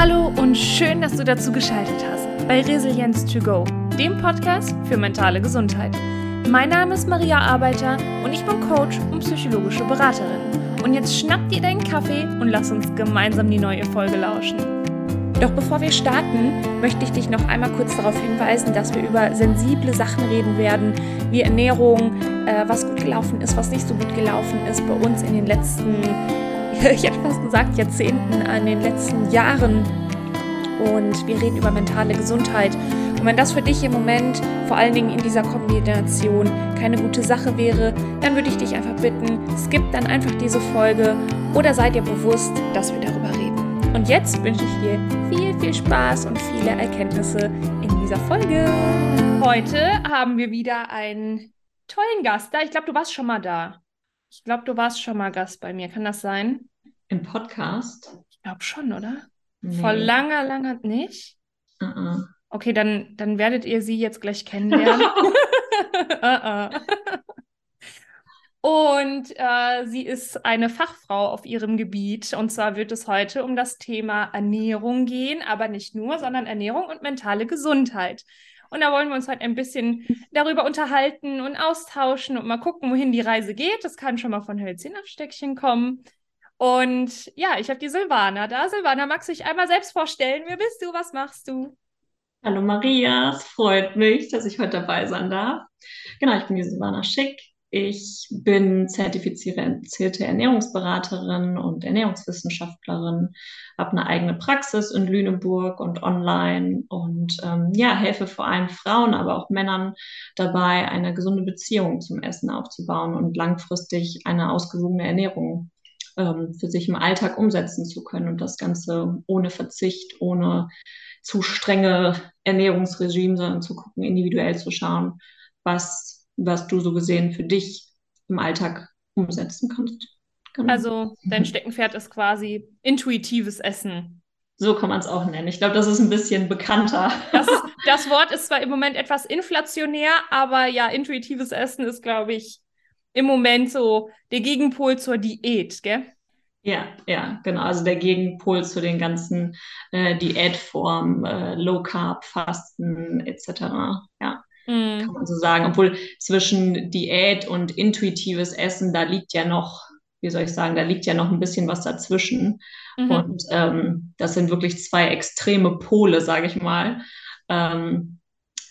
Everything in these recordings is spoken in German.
Hallo und schön, dass du dazu geschaltet hast bei Resilienz to Go, dem Podcast für mentale Gesundheit. Mein Name ist Maria Arbeiter und ich bin Coach und psychologische Beraterin. Und jetzt schnapp dir deinen Kaffee und lass uns gemeinsam die neue Folge lauschen. Doch bevor wir starten, möchte ich dich noch einmal kurz darauf hinweisen, dass wir über sensible Sachen reden werden, wie Ernährung, äh, was gut gelaufen ist, was nicht so gut gelaufen ist bei uns in den letzten ich hätte fast gesagt Jahrzehnten, an den letzten Jahren. Und wir reden über mentale Gesundheit. Und wenn das für dich im Moment, vor allen Dingen in dieser Kombination, keine gute Sache wäre, dann würde ich dich einfach bitten, skip dann einfach diese Folge oder sei dir bewusst, dass wir darüber reden. Und jetzt wünsche ich dir viel, viel Spaß und viele Erkenntnisse in dieser Folge. Heute haben wir wieder einen tollen Gast da. Ich glaube, du warst schon mal da. Ich glaube, du warst schon mal Gast bei mir. Kann das sein? Im Podcast? Ich glaube schon, oder? Nee. Vor langer, langer nicht? Uh -uh. Okay, dann, dann werdet ihr sie jetzt gleich kennenlernen. uh und äh, sie ist eine Fachfrau auf ihrem Gebiet. Und zwar wird es heute um das Thema Ernährung gehen, aber nicht nur, sondern Ernährung und mentale Gesundheit. Und da wollen wir uns heute ein bisschen darüber unterhalten und austauschen und mal gucken, wohin die Reise geht. Das kann schon mal von Hölzchen auf Stöckchen kommen. Und ja, ich habe die Silvana da. Silvana, magst du dich einmal selbst vorstellen? Wer bist du? Was machst du? Hallo Maria, es freut mich, dass ich heute dabei sein darf. Genau, ich bin die Silvana Schick. Ich bin zertifizierte Ernährungsberaterin und Ernährungswissenschaftlerin, habe eine eigene Praxis in Lüneburg und online und ähm, ja, helfe vor allem Frauen, aber auch Männern dabei, eine gesunde Beziehung zum Essen aufzubauen und langfristig eine ausgewogene Ernährung ähm, für sich im Alltag umsetzen zu können und das Ganze ohne Verzicht, ohne zu strenge Ernährungsregime, sondern zu gucken, individuell zu schauen, was was du so gesehen für dich im Alltag umsetzen kannst. Genau. Also dein Steckenpferd ist quasi intuitives Essen. So kann man es auch nennen. Ich glaube, das ist ein bisschen bekannter. Das, das, Wort ist zwar im Moment etwas inflationär, aber ja, intuitives Essen ist, glaube ich, im Moment so der Gegenpol zur Diät, gell? Ja, ja, genau. Also der Gegenpol zu den ganzen äh, Diätformen, äh, Low Carb, Fasten etc. Ja mhm. kann man so sagen. Obwohl zwischen Diät und intuitives Essen, da liegt ja noch, wie soll ich sagen, da liegt ja noch ein bisschen was dazwischen. Mhm. Und ähm, das sind wirklich zwei extreme Pole, sage ich mal. Ähm,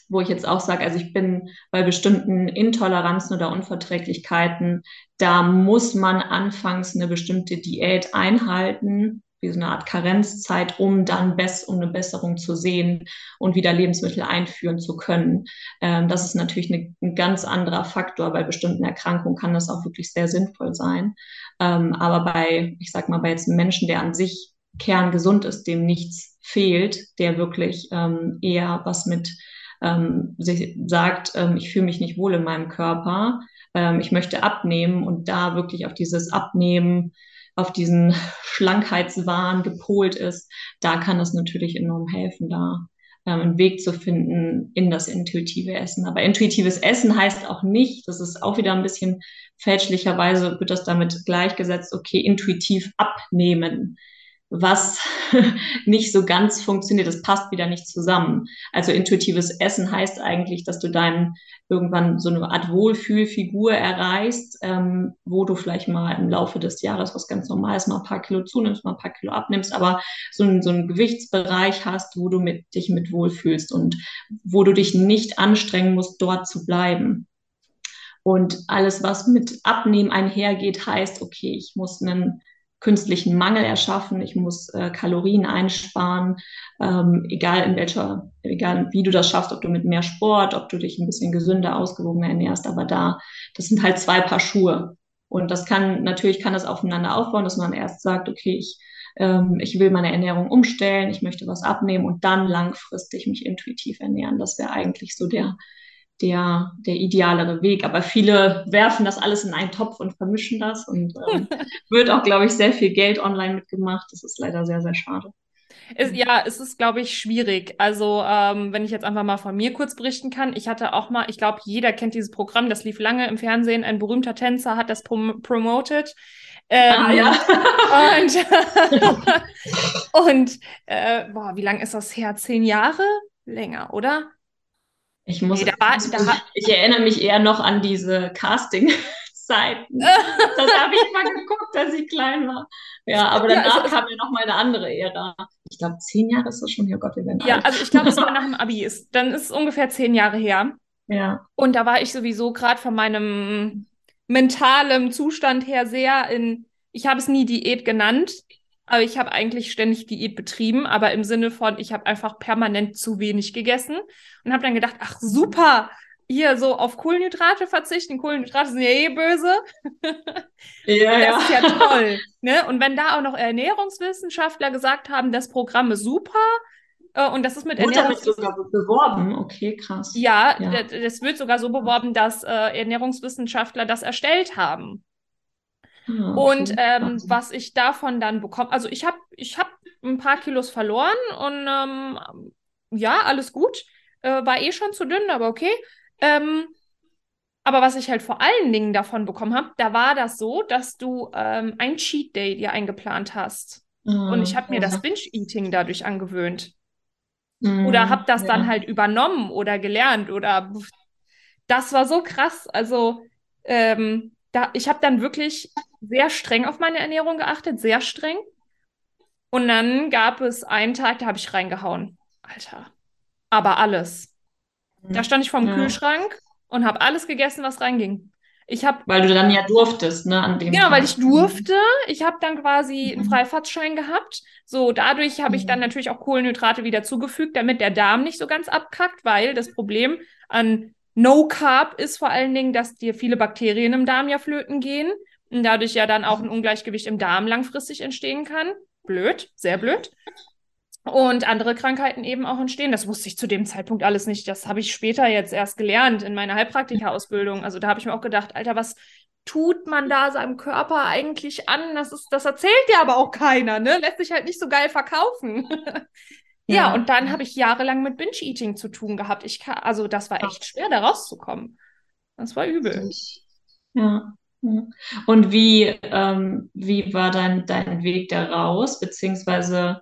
wo ich jetzt auch sage, also ich bin bei bestimmten Intoleranzen oder Unverträglichkeiten, da muss man anfangs eine bestimmte Diät einhalten, wie so eine Art Karenzzeit, um dann bess um eine Besserung zu sehen und wieder Lebensmittel einführen zu können. Ähm, das ist natürlich eine, ein ganz anderer Faktor. Bei bestimmten Erkrankungen kann das auch wirklich sehr sinnvoll sein. Ähm, aber bei, ich sag mal, bei jetzt einem Menschen, der an sich kerngesund ist, dem nichts fehlt, der wirklich ähm, eher was mit ähm, sich sagt, ähm, ich fühle mich nicht wohl in meinem Körper, ähm, ich möchte abnehmen und da wirklich auf dieses Abnehmen auf diesen Schlankheitswahn gepolt ist, da kann es natürlich enorm helfen, da ähm, einen Weg zu finden in das intuitive Essen. Aber intuitives Essen heißt auch nicht, das ist auch wieder ein bisschen fälschlicherweise, wird das damit gleichgesetzt, okay, intuitiv abnehmen was nicht so ganz funktioniert. Das passt wieder nicht zusammen. Also intuitives Essen heißt eigentlich, dass du dann irgendwann so eine Art Wohlfühlfigur erreichst, ähm, wo du vielleicht mal im Laufe des Jahres was ganz Normales mal ein paar Kilo zunimmst, mal ein paar Kilo abnimmst, aber so, ein, so einen Gewichtsbereich hast, wo du mit, dich mit wohlfühlst und wo du dich nicht anstrengen musst, dort zu bleiben. Und alles, was mit Abnehmen einhergeht, heißt, okay, ich muss einen künstlichen Mangel erschaffen, ich muss äh, Kalorien einsparen, ähm, egal in welcher, egal wie du das schaffst, ob du mit mehr Sport, ob du dich ein bisschen gesünder, ausgewogener ernährst, aber da, das sind halt zwei Paar Schuhe. Und das kann, natürlich kann das aufeinander aufbauen, dass man erst sagt, okay, ich, ähm, ich will meine Ernährung umstellen, ich möchte was abnehmen und dann langfristig mich intuitiv ernähren. Das wäre eigentlich so der, der, der idealere Weg. Aber viele werfen das alles in einen Topf und vermischen das und ähm, wird auch, glaube ich, sehr viel Geld online mitgemacht. Das ist leider sehr, sehr schade. Es, ja, es ist, glaube ich, schwierig. Also, ähm, wenn ich jetzt einfach mal von mir kurz berichten kann, ich hatte auch mal, ich glaube, jeder kennt dieses Programm, das lief lange im Fernsehen. Ein berühmter Tänzer hat das prom promoted. Ähm, ah, ja. und, Und äh, boah, wie lange ist das her? Zehn Jahre? Länger, oder? Ich muss, nee, war, ich, ich, ich, erinnere mich eher noch an diese Casting-Zeiten. das habe ich mal geguckt, als ich klein war. Ja, aber danach ja, also, kam ja noch mal eine andere Ära. Ich glaube, zehn Jahre ist das schon. Oh Gott, wir werden Ja, alt. also ich glaube, es war nach dem Abi. Ist, dann ist es ungefähr zehn Jahre her. Ja. Und da war ich sowieso gerade von meinem mentalen Zustand her sehr in, ich habe es nie Diät genannt, aber ich habe eigentlich ständig Diät betrieben, aber im Sinne von, ich habe einfach permanent zu wenig gegessen und habe dann gedacht, ach super, hier so auf Kohlenhydrate verzichten. Kohlenhydrate sind ja eh böse. Ja, das ist ja toll. Ne? Und wenn da auch noch Ernährungswissenschaftler gesagt haben, das Programm ist super, äh, und das ist mit Ernährung. wird sogar beworben. Okay, krass. Ja, ja, das wird sogar so beworben, dass äh, Ernährungswissenschaftler das erstellt haben. Ah, okay. Und ähm, was ich davon dann bekomme, also ich habe ich hab ein paar Kilos verloren und ähm, ja, alles gut. Äh, war eh schon zu dünn, aber okay. Ähm, aber was ich halt vor allen Dingen davon bekommen habe, da war das so, dass du ähm, ein Cheat Day dir eingeplant hast. Mhm. Und ich habe mir das Binge-Eating dadurch angewöhnt. Mhm, oder habe das ja. dann halt übernommen oder gelernt oder das war so krass. Also ähm, da, ich habe dann wirklich sehr streng auf meine Ernährung geachtet, sehr streng. Und dann gab es einen Tag, da habe ich reingehauen. Alter. Aber alles. Da stand ich vorm ja. Kühlschrank und habe alles gegessen, was reinging. Ich hab, weil du dann ja durftest, ne? An dem genau, Tag. weil ich durfte. Ich habe dann quasi mhm. einen Freifahrtschein gehabt. So, dadurch habe ich dann mhm. natürlich auch Kohlenhydrate wieder zugefügt, damit der Darm nicht so ganz abkackt, weil das Problem an No Carb ist vor allen Dingen, dass dir viele Bakterien im Darm ja flöten gehen und dadurch ja dann auch ein Ungleichgewicht im Darm langfristig entstehen kann. Blöd, sehr blöd und andere Krankheiten eben auch entstehen. Das wusste ich zu dem Zeitpunkt alles nicht. Das habe ich später jetzt erst gelernt in meiner Heilpraktika-Ausbildung. Also da habe ich mir auch gedacht, Alter, was tut man da seinem Körper eigentlich an? Das ist, das erzählt ja aber auch keiner, ne? Lässt sich halt nicht so geil verkaufen. ja, ja, und dann habe ich jahrelang mit Binge-Eating zu tun gehabt. Ich kann, also das war echt schwer, da rauszukommen. Das war übel. Ja. Und wie, ähm, wie war dein, dein Weg da raus? Beziehungsweise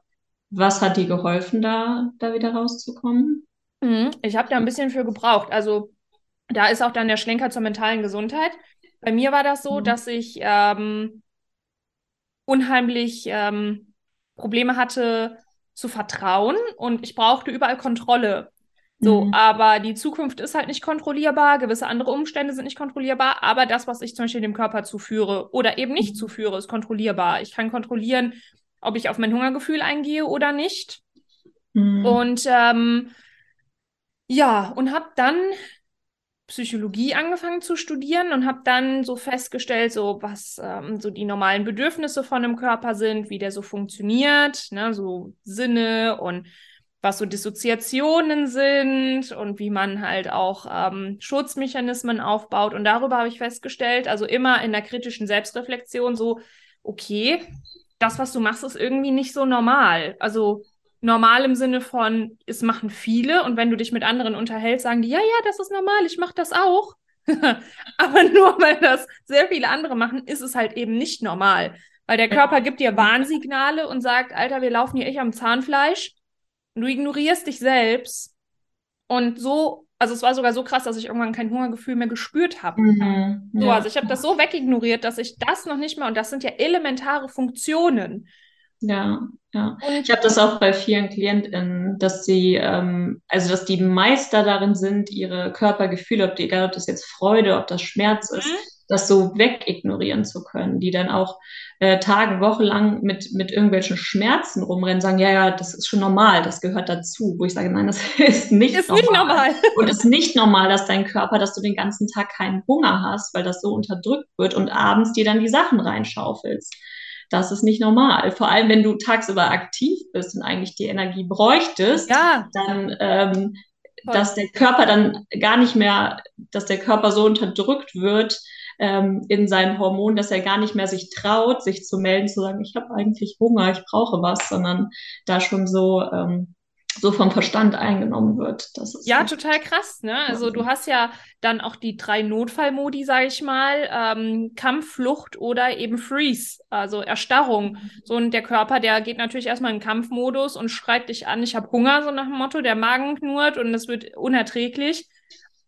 was hat dir geholfen, da, da wieder rauszukommen? Mhm. Ich habe da ein bisschen für gebraucht. Also da ist auch dann der Schlenker zur mentalen Gesundheit. Bei mir war das so, mhm. dass ich ähm, unheimlich ähm, Probleme hatte zu vertrauen und ich brauchte überall Kontrolle. So, mhm. aber die Zukunft ist halt nicht kontrollierbar, gewisse andere Umstände sind nicht kontrollierbar, aber das, was ich zum Beispiel dem Körper zuführe oder eben nicht mhm. zuführe, ist kontrollierbar. Ich kann kontrollieren, ob ich auf mein Hungergefühl eingehe oder nicht. Mhm. Und ähm, ja, und habe dann Psychologie angefangen zu studieren und habe dann so festgestellt, so was ähm, so die normalen Bedürfnisse von einem Körper sind, wie der so funktioniert, ne, so Sinne und was so Dissoziationen sind und wie man halt auch ähm, Schutzmechanismen aufbaut. Und darüber habe ich festgestellt, also immer in der kritischen Selbstreflexion so, okay, das, was du machst, ist irgendwie nicht so normal. Also normal im Sinne von, es machen viele und wenn du dich mit anderen unterhältst, sagen die, ja, ja, das ist normal, ich mache das auch. Aber nur weil das sehr viele andere machen, ist es halt eben nicht normal. Weil der Körper gibt dir Warnsignale und sagt, Alter, wir laufen hier echt am Zahnfleisch. Du ignorierst dich selbst. Und so also es war sogar so krass, dass ich irgendwann kein Hungergefühl mehr gespürt habe. Mhm, so, also ich habe das so wegignoriert, dass ich das noch nicht mehr, und das sind ja elementare Funktionen. Ja, ja. Ich habe das auch bei vielen KlientInnen, dass sie, ähm, also dass die Meister darin sind, ihre Körpergefühle, ob die, egal ob das jetzt Freude, ob das Schmerz ist, mhm. das so wegignorieren zu können, die dann auch äh, Tage, Wochenlang mit, mit irgendwelchen Schmerzen rumrennen, sagen, ja, ja, das ist schon normal, das gehört dazu. Wo ich sage, nein, das ist nicht ist normal. Nicht normal. und es ist nicht normal, dass dein Körper, dass du den ganzen Tag keinen Hunger hast, weil das so unterdrückt wird und abends dir dann die Sachen reinschaufelst. Das ist nicht normal. Vor allem, wenn du tagsüber aktiv bist und eigentlich die Energie bräuchtest, ja. dann ähm, dass der Körper dann gar nicht mehr, dass der Körper so unterdrückt wird, ähm, in seinen Hormonen, dass er gar nicht mehr sich traut, sich zu melden, zu sagen, ich habe eigentlich Hunger, ich brauche was, sondern da schon so ähm, so vom Verstand eingenommen wird. Das ist ja, total krass. Ne? Also du hast ja dann auch die drei Notfallmodi, sage ich mal, ähm, Kampf, Flucht oder eben Freeze, also Erstarrung. So und der Körper, der geht natürlich erstmal in Kampfmodus und schreit dich an, ich habe Hunger, so nach dem Motto, der Magen knurrt und es wird unerträglich.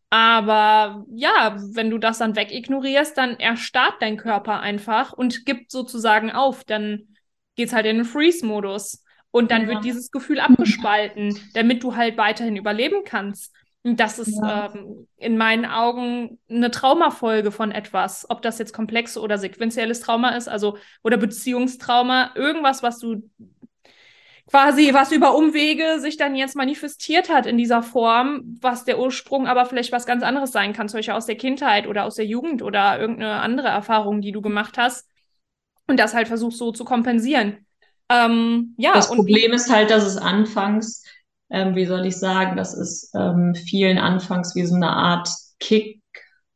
Aber ja, wenn du das dann wegignorierst, dann erstarrt dein Körper einfach und gibt sozusagen auf. Dann geht's halt in den Freeze-Modus. Und dann ja. wird dieses Gefühl abgespalten, damit du halt weiterhin überleben kannst. Und das ist ja. ähm, in meinen Augen eine Traumafolge von etwas. Ob das jetzt komplexe oder sequenzielles Trauma ist, also oder Beziehungstrauma, irgendwas, was du quasi, was über Umwege sich dann jetzt manifestiert hat in dieser Form, was der Ursprung aber vielleicht was ganz anderes sein kann, solche aus der Kindheit oder aus der Jugend oder irgendeine andere Erfahrung, die du gemacht hast. Und das halt versuchst so zu kompensieren. Ähm, ja, das Problem ist halt, dass es anfangs, ähm, wie soll ich sagen, dass es ähm, vielen anfangs wie so eine Art Kick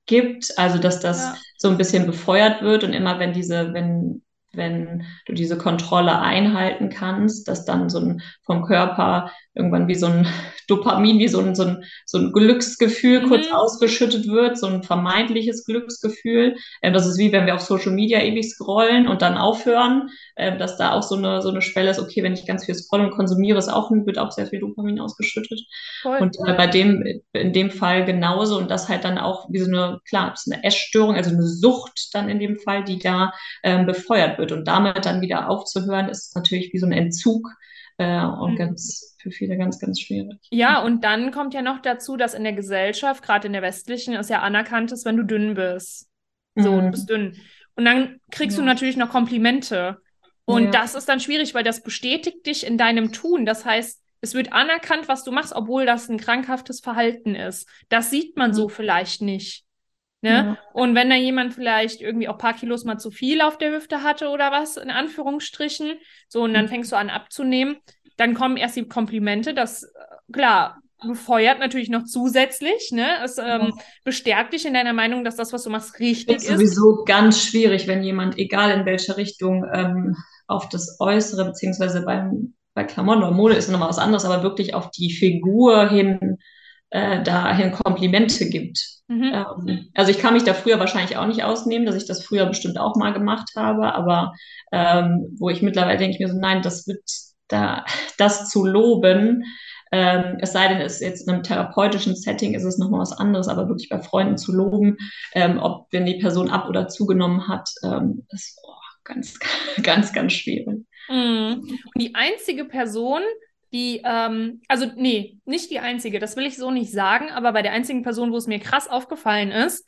gibt, also dass das ja. so ein bisschen befeuert wird und immer wenn diese, wenn wenn du diese Kontrolle einhalten kannst, dass dann so ein vom Körper irgendwann wie so ein Dopamin, wie so ein, so ein, so ein Glücksgefühl mhm. kurz ausgeschüttet wird, so ein vermeintliches Glücksgefühl. Ähm, das ist wie wenn wir auf Social Media ewig scrollen und dann aufhören, äh, dass da auch so eine, so eine Schwelle ist, okay, wenn ich ganz viel scrolle und konsumiere, ist auch, wird auch sehr viel Dopamin ausgeschüttet. Voll. Und äh, bei dem, in dem Fall genauso und das halt dann auch wie so eine, klar, ist eine Essstörung, also eine Sucht dann in dem Fall, die da ähm, befeuert wird. Und damit dann wieder aufzuhören, ist natürlich wie so ein Entzug äh, und mhm. ganz für viele ganz, ganz schwierig. Ja, und dann kommt ja noch dazu, dass in der Gesellschaft, gerade in der westlichen, es ja anerkannt ist, wenn du dünn bist. So, mhm. du bist dünn. Und dann kriegst ja. du natürlich noch Komplimente. Und ja. das ist dann schwierig, weil das bestätigt dich in deinem Tun. Das heißt, es wird anerkannt, was du machst, obwohl das ein krankhaftes Verhalten ist. Das sieht man mhm. so vielleicht nicht. Ne? Ja. Und wenn da jemand vielleicht irgendwie auch ein paar Kilos mal zu viel auf der Hüfte hatte oder was, in Anführungsstrichen, so und dann mhm. fängst du an abzunehmen, dann kommen erst die Komplimente, das, äh, klar, befeuert natürlich noch zusätzlich, ne? Es ähm, bestärkt dich in deiner Meinung, dass das, was du machst, richtig ist. ist sowieso ganz schwierig, wenn jemand, egal in welche Richtung, ähm, auf das Äußere, beziehungsweise beim, bei Klamotten oder Mode ist nochmal was anderes, aber wirklich auf die Figur hin äh, dahin Komplimente gibt. Mhm. Ähm, also ich kann mich da früher wahrscheinlich auch nicht ausnehmen, dass ich das früher bestimmt auch mal gemacht habe, aber ähm, wo ich mittlerweile denke ich mir so, nein, das wird da, das zu loben, ähm, es sei denn, es ist jetzt in einem therapeutischen Setting ist es nochmal was anderes, aber wirklich bei Freunden zu loben, ähm, ob wenn die Person ab oder zugenommen hat, ähm, ist oh, ganz, ganz, ganz schwierig. Mhm. Und die einzige Person, die, ähm, also nee, nicht die einzige, das will ich so nicht sagen, aber bei der einzigen Person, wo es mir krass aufgefallen ist,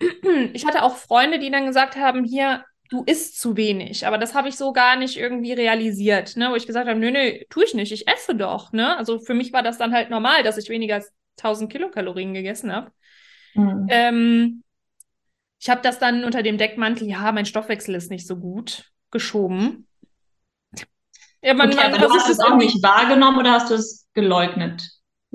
ich hatte auch Freunde, die dann gesagt haben, hier, du isst zu wenig. Aber das habe ich so gar nicht irgendwie realisiert, ne? Wo ich gesagt habe, nö, nö, tue ich nicht, ich esse doch, ne? Also für mich war das dann halt normal, dass ich weniger als 1000 Kilokalorien gegessen habe. Mhm. Ähm, ich habe das dann unter dem Deckmantel, ja, mein Stoffwechsel ist nicht so gut, geschoben. Ja, man, okay, man aber du hast es auch nicht wahrgenommen oder hast du es geleugnet?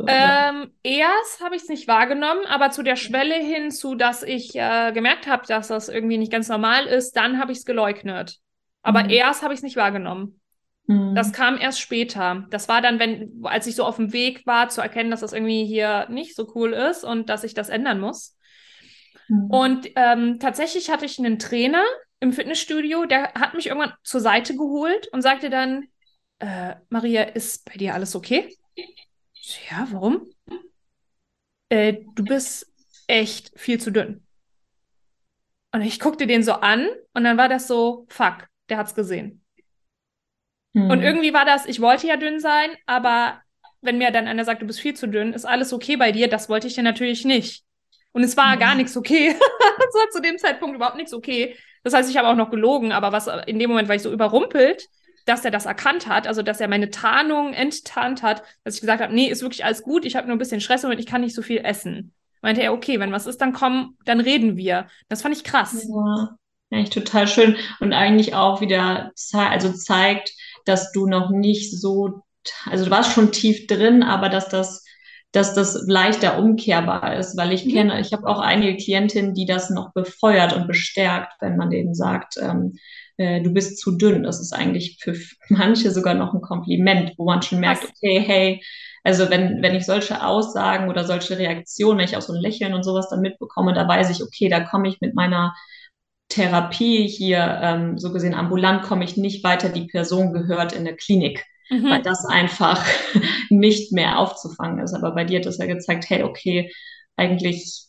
Ähm, erst habe ich es nicht wahrgenommen, aber zu der Schwelle hinzu, dass ich äh, gemerkt habe, dass das irgendwie nicht ganz normal ist, dann habe ich es geleugnet. Aber mhm. erst habe ich es nicht wahrgenommen. Mhm. Das kam erst später. Das war dann, wenn, als ich so auf dem Weg war, zu erkennen, dass das irgendwie hier nicht so cool ist und dass ich das ändern muss. Mhm. Und ähm, tatsächlich hatte ich einen Trainer im Fitnessstudio, der hat mich irgendwann zur Seite geholt und sagte dann, äh, Maria, ist bei dir alles okay? Ja, warum? Äh, du bist echt viel zu dünn. Und ich guckte den so an und dann war das so, fuck, der hat's gesehen. Hm. Und irgendwie war das, ich wollte ja dünn sein, aber wenn mir dann einer sagt, du bist viel zu dünn, ist alles okay bei dir, das wollte ich ja natürlich nicht. Und es war hm. gar nichts okay. es war zu dem Zeitpunkt überhaupt nichts okay. Das heißt, ich habe auch noch gelogen, aber was in dem Moment war ich so überrumpelt, dass er das erkannt hat, also dass er meine Tarnung enttarnt hat, dass ich gesagt habe, nee, ist wirklich alles gut, ich habe nur ein bisschen Stress und ich kann nicht so viel essen. Meinte er, okay, wenn was ist, dann komm, dann reden wir. Das fand ich krass. Ja, echt total schön und eigentlich auch wieder ze also zeigt, dass du noch nicht so, also du warst schon tief drin, aber dass das dass das leichter umkehrbar ist, weil ich mhm. kenne, ich habe auch einige Klientinnen, die das noch befeuert und bestärkt, wenn man denen sagt, ähm, äh, du bist zu dünn. Das ist eigentlich für manche sogar noch ein Kompliment, wo man schon merkt, okay, hey, also wenn, wenn ich solche Aussagen oder solche Reaktionen, wenn ich auch so ein Lächeln und sowas dann mitbekomme, da weiß ich, okay, da komme ich mit meiner Therapie hier, ähm, so gesehen ambulant, komme ich nicht weiter. Die Person gehört in der Klinik, mhm. weil das einfach nicht mehr aufzufangen ist. Aber bei dir hat das ja gezeigt, hey, okay, eigentlich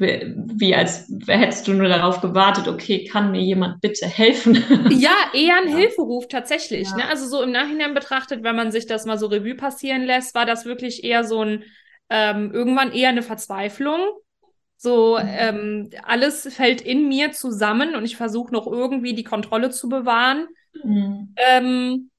wie als hättest du nur darauf gewartet, okay, kann mir jemand bitte helfen? Ja, eher ein ja. Hilferuf tatsächlich. Ja. Ne? Also so im Nachhinein betrachtet, wenn man sich das mal so Revue passieren lässt, war das wirklich eher so ein, ähm, irgendwann eher eine Verzweiflung. So, mhm. ähm, alles fällt in mir zusammen und ich versuche noch irgendwie die Kontrolle zu bewahren. Mhm. Ähm,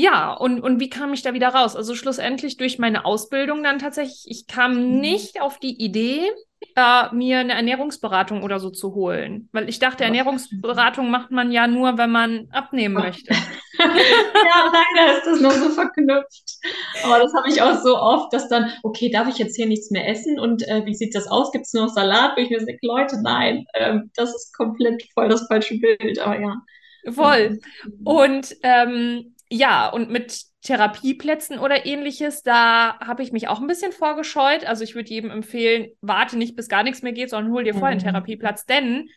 ja, und, und wie kam ich da wieder raus? Also schlussendlich durch meine Ausbildung dann tatsächlich, ich kam mhm. nicht auf die Idee, äh, mir eine Ernährungsberatung oder so zu holen. Weil ich dachte, Ernährungsberatung macht man ja nur, wenn man abnehmen möchte. ja, leider ist das noch so verknüpft. Aber das habe ich auch so oft, dass dann, okay, darf ich jetzt hier nichts mehr essen? Und äh, wie sieht das aus? Gibt es nur noch Salat? Wo ich mir sage, Leute, nein, ähm, das ist komplett voll das falsche Bild. Aber ja. Voll. Und ähm, ja, und mit Therapieplätzen oder ähnliches, da habe ich mich auch ein bisschen vorgescheut. Also ich würde jedem empfehlen, warte nicht, bis gar nichts mehr geht, sondern hol dir vorher einen mhm. Therapieplatz. Denn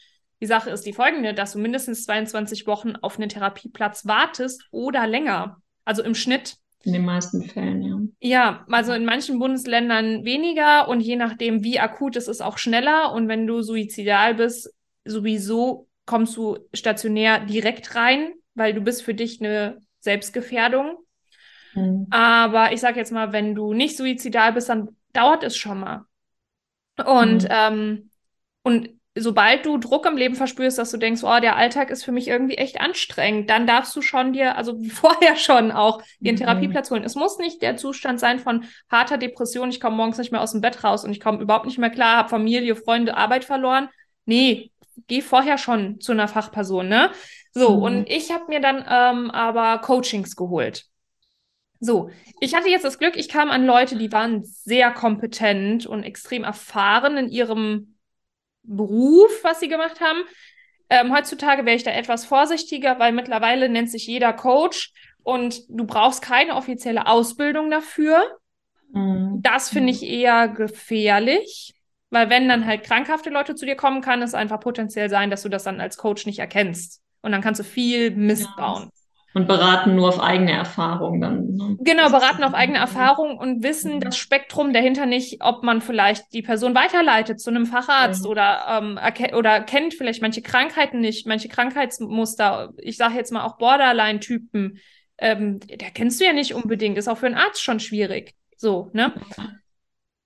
die Sache ist die folgende, dass du mindestens 22 Wochen auf einen Therapieplatz wartest oder länger. Also im Schnitt. In den meisten Fällen, ja. Ja, also in manchen Bundesländern weniger und je nachdem, wie akut es ist, auch schneller. Und wenn du suizidal bist, sowieso kommst du stationär direkt rein, weil du bist für dich eine Selbstgefährdung. Mhm. Aber ich sage jetzt mal, wenn du nicht suizidal bist, dann dauert es schon mal. Und, mhm. ähm, und sobald du Druck im Leben verspürst, dass du denkst, oh, der Alltag ist für mich irgendwie echt anstrengend, dann darfst du schon dir, also vorher schon auch, dir einen mhm. Therapieplatz holen. Es muss nicht der Zustand sein von harter Depression, ich komme morgens nicht mehr aus dem Bett raus und ich komme überhaupt nicht mehr klar, habe Familie, Freunde, Arbeit verloren. Nee, geh vorher schon zu einer Fachperson, ne? So, mhm. und ich habe mir dann ähm, aber Coachings geholt. So, ich hatte jetzt das Glück, ich kam an Leute, die waren sehr kompetent und extrem erfahren in ihrem Beruf, was sie gemacht haben. Ähm, heutzutage wäre ich da etwas vorsichtiger, weil mittlerweile nennt sich jeder Coach und du brauchst keine offizielle Ausbildung dafür. Mhm. Das finde ich eher gefährlich, weil wenn dann halt krankhafte Leute zu dir kommen, kann es einfach potenziell sein, dass du das dann als Coach nicht erkennst. Und dann kannst du viel Mist ja. bauen. Und beraten nur auf eigene Erfahrung dann. Ne? Genau, beraten auf eigene Erfahrung und wissen mhm. das Spektrum dahinter nicht, ob man vielleicht die Person weiterleitet zu einem Facharzt ja. oder, ähm, oder kennt vielleicht manche Krankheiten nicht, manche Krankheitsmuster. Ich sage jetzt mal auch Borderline-Typen. Ähm, der kennst du ja nicht unbedingt, ist auch für einen Arzt schon schwierig. So, ne?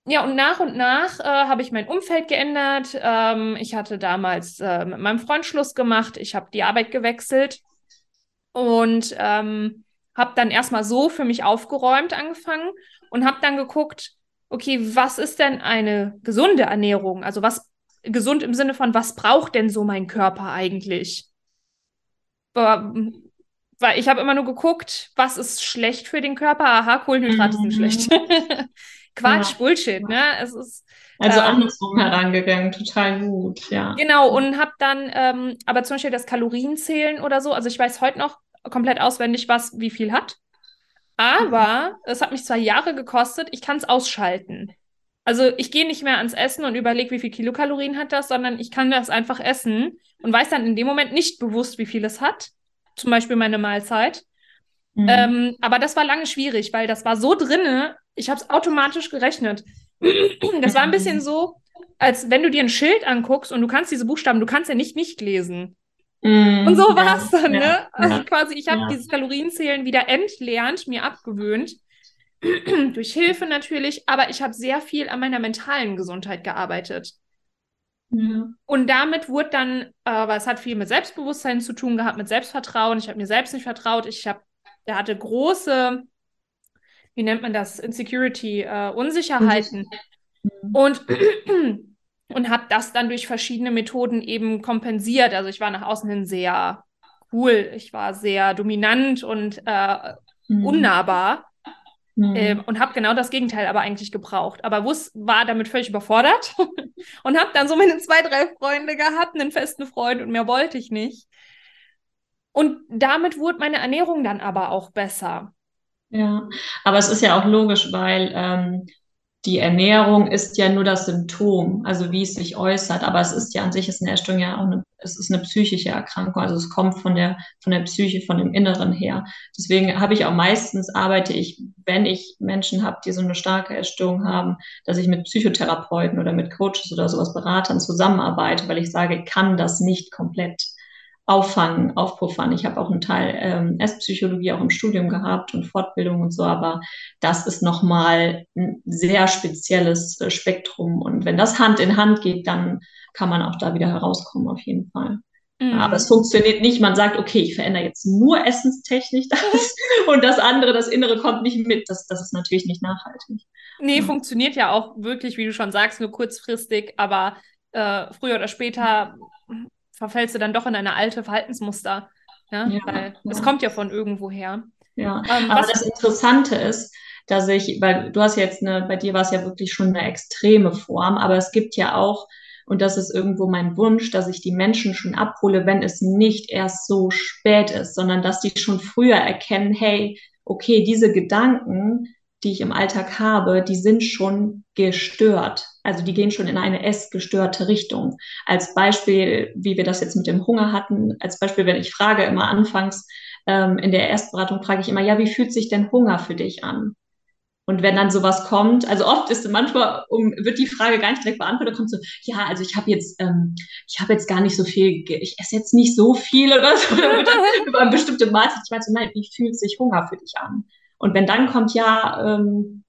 Ja, und nach und nach äh, habe ich mein Umfeld geändert. Ähm, ich hatte damals äh, mit meinem Freund Schluss gemacht. Ich habe die Arbeit gewechselt und ähm, habe dann erstmal so für mich aufgeräumt angefangen und habe dann geguckt, okay, was ist denn eine gesunde Ernährung? Also was gesund im Sinne von, was braucht denn so mein Körper eigentlich? Weil ich habe immer nur geguckt, was ist schlecht für den Körper? Aha, Kohlenhydrate mhm. sind schlecht. Quatsch, ja. Bullshit, ne? Es ist also ähm, andersrum herangegangen, total gut, ja. Genau, und habe dann ähm, aber zum Beispiel das Kalorienzählen oder so, also ich weiß heute noch, komplett auswendig, was wie viel hat. Aber es hat mich zwei Jahre gekostet, ich kann es ausschalten. Also ich gehe nicht mehr ans Essen und überlege, wie viel Kilokalorien hat das, sondern ich kann das einfach essen und weiß dann in dem Moment nicht bewusst, wie viel es hat. Zum Beispiel meine Mahlzeit. Mhm. Ähm, aber das war lange schwierig, weil das war so drinne, ich habe es automatisch gerechnet. Das war ein bisschen so, als wenn du dir ein Schild anguckst und du kannst diese Buchstaben, du kannst ja nicht nicht lesen. Mm, und so war es dann, ja, ne? Also ja, quasi, ich habe ja. dieses Kalorienzählen wieder entlernt, mir abgewöhnt. Durch Hilfe natürlich, aber ich habe sehr viel an meiner mentalen Gesundheit gearbeitet. Und damit wurde dann, aber es hat viel mit Selbstbewusstsein zu tun gehabt, mit Selbstvertrauen. Ich habe mir selbst nicht vertraut. Ich habe, der hatte große, wie nennt man das, Insecurity, äh, Unsicherheiten. Mhm. Und und habe das dann durch verschiedene Methoden eben kompensiert. Also ich war nach außen hin sehr cool, ich war sehr dominant und äh, mhm. unnahbar mhm. äh, und habe genau das Gegenteil aber eigentlich gebraucht. Aber wus war damit völlig überfordert und habe dann so meine zwei, drei Freunde gehabt, einen festen Freund und mehr wollte ich nicht. Und damit wurde meine Ernährung dann aber auch besser. Ja, aber es ist ja auch logisch, weil ähm, die Ernährung ist ja nur das Symptom, also wie es sich äußert. Aber es ist ja an sich ist eine Essstörung ja auch eine, es ist eine psychische Erkrankung. Also es kommt von der, von der Psyche, von dem Inneren her. Deswegen habe ich auch meistens arbeite ich, wenn ich Menschen habe, die so eine starke Essstörung haben, dass ich mit Psychotherapeuten oder mit Coaches oder sowas Beratern zusammenarbeite, weil ich sage, kann das nicht komplett auffangen, aufpuffern. Ich habe auch einen Teil ähm, Esspsychologie auch im Studium gehabt und Fortbildung und so, aber das ist nochmal ein sehr spezielles äh, Spektrum. Und wenn das Hand in Hand geht, dann kann man auch da wieder herauskommen, auf jeden Fall. Mhm. Aber es funktioniert nicht. Man sagt, okay, ich verändere jetzt nur essenstechnisch das und das andere, das Innere kommt nicht mit. Das, das ist natürlich nicht nachhaltig. Nee, ja. funktioniert ja auch wirklich, wie du schon sagst, nur kurzfristig, aber äh, früher oder später verfällst du dann doch in eine alte Verhaltensmuster. Ja? ja Weil es kommt ja von irgendwo her. Ja, ähm, aber das Interessante ist, dass ich, weil du hast jetzt eine, bei dir war es ja wirklich schon eine extreme Form, aber es gibt ja auch, und das ist irgendwo mein Wunsch, dass ich die Menschen schon abhole, wenn es nicht erst so spät ist, sondern dass die schon früher erkennen, hey, okay, diese Gedanken, die ich im Alltag habe, die sind schon gestört. Also die gehen schon in eine essgestörte Richtung. Als Beispiel, wie wir das jetzt mit dem Hunger hatten, als Beispiel, wenn ich frage immer anfangs ähm, in der Erstberatung, frage ich immer, ja, wie fühlt sich denn Hunger für dich an? Und wenn dann sowas kommt, also oft ist manchmal um, wird die Frage gar nicht direkt beantwortet, kommt so, ja, also ich habe jetzt, ähm, ich habe jetzt gar nicht so viel, ich esse jetzt nicht so viel oder so, über bestimmte Mahlzeit. Ich meine so, nein, wie fühlt sich Hunger für dich an? Und wenn dann kommt, ja, ähm,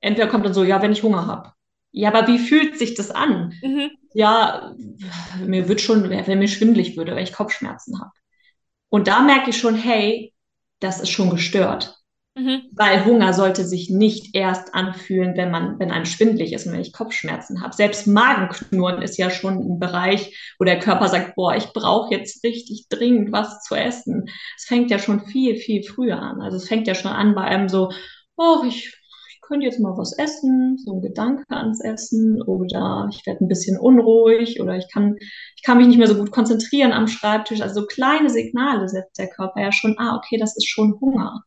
entweder kommt dann so, ja, wenn ich Hunger habe. Ja, aber wie fühlt sich das an? Mhm. Ja, mir wird schon, wenn mir schwindlig würde, weil ich Kopfschmerzen habe. Und da merke ich schon, hey, das ist schon gestört. Mhm. Weil Hunger sollte sich nicht erst anfühlen, wenn man, wenn einem schwindlig ist und wenn ich Kopfschmerzen habe. Selbst Magenknurren ist ja schon ein Bereich, wo der Körper sagt, boah, ich brauche jetzt richtig dringend was zu essen. Es fängt ja schon viel, viel früher an. Also es fängt ja schon an bei einem so, oh, ich, ich könnte jetzt mal was essen, so ein Gedanke ans Essen oder ich werde ein bisschen unruhig oder ich kann, ich kann mich nicht mehr so gut konzentrieren am Schreibtisch. Also so kleine Signale setzt der Körper ja schon, ah, okay, das ist schon Hunger.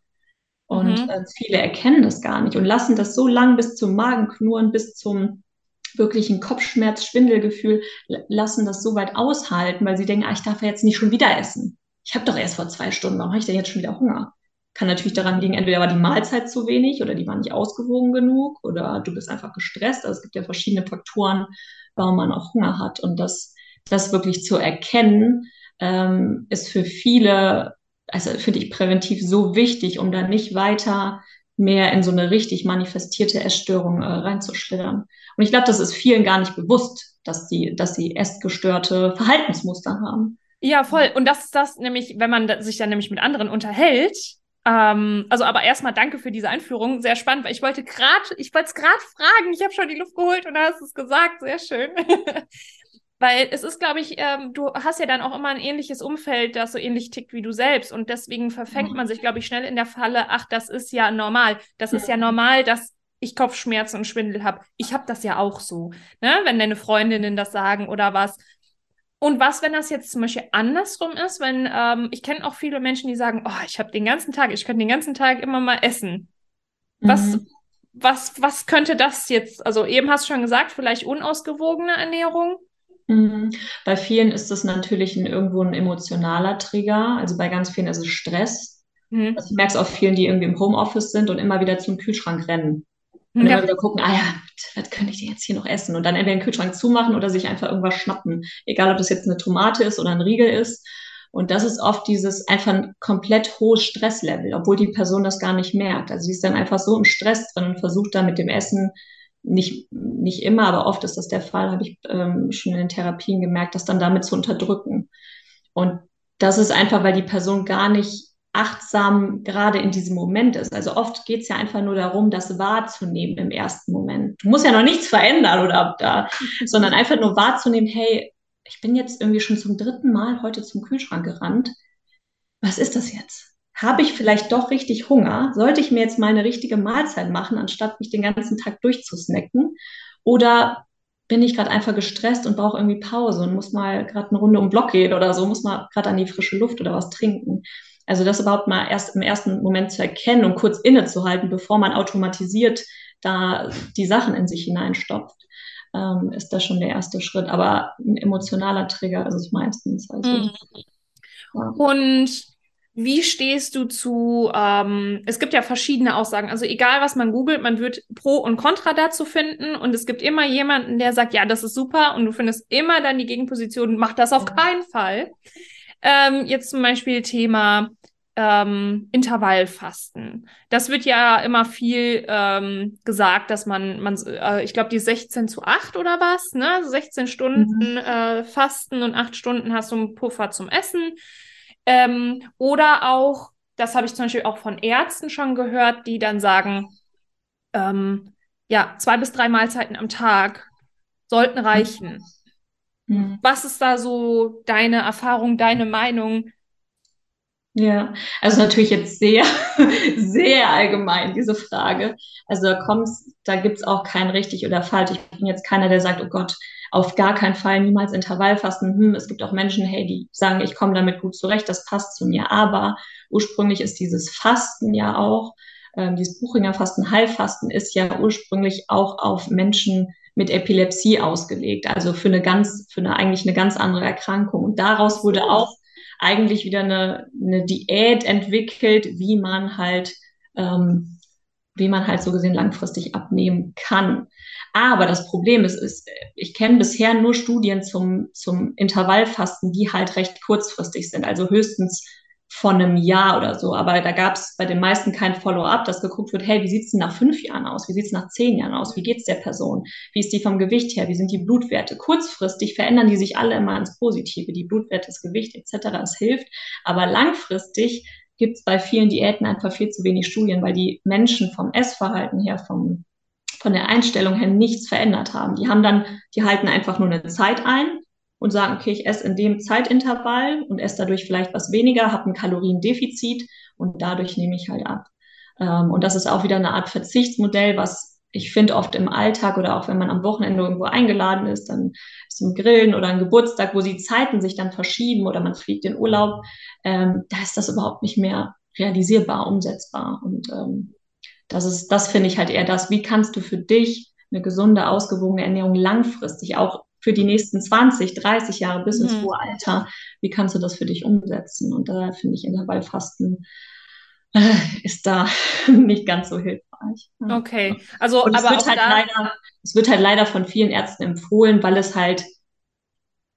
Und mhm. äh, viele erkennen das gar nicht und lassen das so lang bis zum Magenknurren, bis zum wirklichen Kopfschmerz, Schwindelgefühl, lassen das so weit aushalten, weil sie denken, ah, ich darf ja jetzt nicht schon wieder essen. Ich habe doch erst vor zwei Stunden, warum habe ich denn jetzt schon wieder Hunger? Kann natürlich daran liegen, entweder war die Mahlzeit zu wenig oder die war nicht ausgewogen genug oder du bist einfach gestresst. Also es gibt ja verschiedene Faktoren, warum man auch Hunger hat. Und das, das wirklich zu erkennen, ähm, ist für viele also finde ich präventiv so wichtig, um dann nicht weiter mehr in so eine richtig manifestierte Essstörung äh, reinzuschlittern. Und ich glaube, das ist vielen gar nicht bewusst, dass die, dass sie essgestörte Verhaltensmuster haben. Ja, voll. Und das ist das nämlich, wenn man sich dann nämlich mit anderen unterhält. Ähm, also, aber erstmal danke für diese Einführung. Sehr spannend, weil ich wollte gerade, ich wollte es gerade fragen. Ich habe schon die Luft geholt und da hast du es gesagt. Sehr schön. Weil es ist, glaube ich, ähm, du hast ja dann auch immer ein ähnliches Umfeld, das so ähnlich tickt wie du selbst. Und deswegen verfängt man sich, glaube ich, schnell in der Falle, ach, das ist ja normal. Das ist ja normal, dass ich Kopfschmerzen und Schwindel habe. Ich habe das ja auch so, ne? wenn deine Freundinnen das sagen oder was. Und was, wenn das jetzt zum Beispiel andersrum ist, wenn ähm, ich kenne auch viele Menschen, die sagen, oh, ich habe den ganzen Tag, ich könnte den ganzen Tag immer mal essen. Was, mhm. was, was könnte das jetzt? Also eben hast du schon gesagt, vielleicht unausgewogene Ernährung. Mhm. Bei vielen ist das natürlich ein, irgendwo ein emotionaler Trigger. Also bei ganz vielen ist es Stress. Mhm. Also ich merke es auch vielen, die irgendwie im Homeoffice sind und immer wieder zum Kühlschrank rennen. Und ja. immer wieder gucken, ah ja, was könnte ich denn jetzt hier noch essen? Und dann entweder den Kühlschrank zumachen oder sich einfach irgendwas schnappen. Egal, ob das jetzt eine Tomate ist oder ein Riegel ist. Und das ist oft dieses einfach ein komplett hohes Stresslevel, obwohl die Person das gar nicht merkt. Also sie ist dann einfach so im Stress drin und versucht dann mit dem Essen nicht, nicht immer, aber oft ist das der Fall, habe ich ähm, schon in den Therapien gemerkt, das dann damit zu unterdrücken. Und das ist einfach, weil die Person gar nicht achtsam gerade in diesem Moment ist. Also oft geht es ja einfach nur darum, das wahrzunehmen im ersten Moment. Du musst ja noch nichts verändern oder ab da, sondern einfach nur wahrzunehmen, hey, ich bin jetzt irgendwie schon zum dritten Mal heute zum Kühlschrank gerannt. Was ist das jetzt? Habe ich vielleicht doch richtig Hunger? Sollte ich mir jetzt mal eine richtige Mahlzeit machen, anstatt mich den ganzen Tag durchzusnacken? Oder bin ich gerade einfach gestresst und brauche irgendwie Pause und muss mal gerade eine Runde um Block gehen oder so, muss mal gerade an die frische Luft oder was trinken? Also das überhaupt mal erst im ersten Moment zu erkennen und kurz innezuhalten, bevor man automatisiert da die Sachen in sich hineinstopft, ähm, ist das schon der erste Schritt. Aber ein emotionaler Trigger ist es meistens. Also, mhm. ja. Und wie stehst du zu, ähm, es gibt ja verschiedene Aussagen, also egal was man googelt, man wird Pro und Contra dazu finden und es gibt immer jemanden, der sagt, ja, das ist super und du findest immer dann die Gegenposition, mach das auf keinen Fall. Ähm, jetzt zum Beispiel Thema ähm, Intervallfasten. Das wird ja immer viel ähm, gesagt, dass man, man äh, ich glaube, die 16 zu 8 oder was, ne? 16 Stunden mhm. äh, Fasten und 8 Stunden hast du einen Puffer zum Essen. Ähm, oder auch, das habe ich zum Beispiel auch von Ärzten schon gehört, die dann sagen, ähm, ja, zwei bis drei Mahlzeiten am Tag sollten reichen. Mhm. Was ist da so deine Erfahrung, deine Meinung? Ja, also natürlich jetzt sehr, sehr allgemein diese Frage. Also da kommt's, da gibt's auch kein richtig oder falsch. Ich bin jetzt keiner, der sagt, oh Gott, auf gar keinen Fall niemals Intervallfasten. Hm, es gibt auch Menschen, hey, die sagen, ich komme damit gut zurecht, das passt zu mir. Aber ursprünglich ist dieses Fasten ja auch, ähm, dieses Buchinger Fasten, Heilfasten ist ja ursprünglich auch auf Menschen mit Epilepsie ausgelegt, also für eine ganz, für eine eigentlich eine ganz andere Erkrankung. Und daraus wurde auch eigentlich wieder eine, eine Diät entwickelt, wie man halt, ähm, wie man halt so gesehen langfristig abnehmen kann. Aber das Problem ist, ist ich kenne bisher nur Studien zum, zum Intervallfasten, die halt recht kurzfristig sind, also höchstens von einem Jahr oder so. Aber da gab es bei den meisten kein Follow-up, dass geguckt wird, hey, wie sieht's denn nach fünf Jahren aus? Wie sieht's nach zehn Jahren aus? Wie geht's der Person? Wie ist die vom Gewicht her? Wie sind die Blutwerte? Kurzfristig verändern die sich alle immer ins Positive, die Blutwerte, das Gewicht etc. Es hilft. Aber langfristig gibt es bei vielen Diäten einfach viel zu wenig Studien, weil die Menschen vom Essverhalten her, vom, von der Einstellung her nichts verändert haben. Die haben dann, die halten einfach nur eine Zeit ein, und sagen, okay, ich esse in dem Zeitintervall und esse dadurch vielleicht was weniger, habe ein Kaloriendefizit und dadurch nehme ich halt ab. Ähm, und das ist auch wieder eine Art Verzichtsmodell, was ich finde oft im Alltag oder auch wenn man am Wochenende irgendwo eingeladen ist, dann ist ein Grillen oder ein Geburtstag, wo die Zeiten sich dann verschieben oder man fliegt in Urlaub, ähm, da ist das überhaupt nicht mehr realisierbar, umsetzbar. Und ähm, das ist, das finde ich halt eher das, wie kannst du für dich eine gesunde, ausgewogene Ernährung langfristig auch für die nächsten 20, 30 Jahre bis ins mhm. hohe Alter, wie kannst du das für dich umsetzen? Und da finde ich Intervallfasten äh, ist da nicht ganz so hilfreich. Okay, also Und es aber wird halt leider, es wird halt leider von vielen Ärzten empfohlen, weil es halt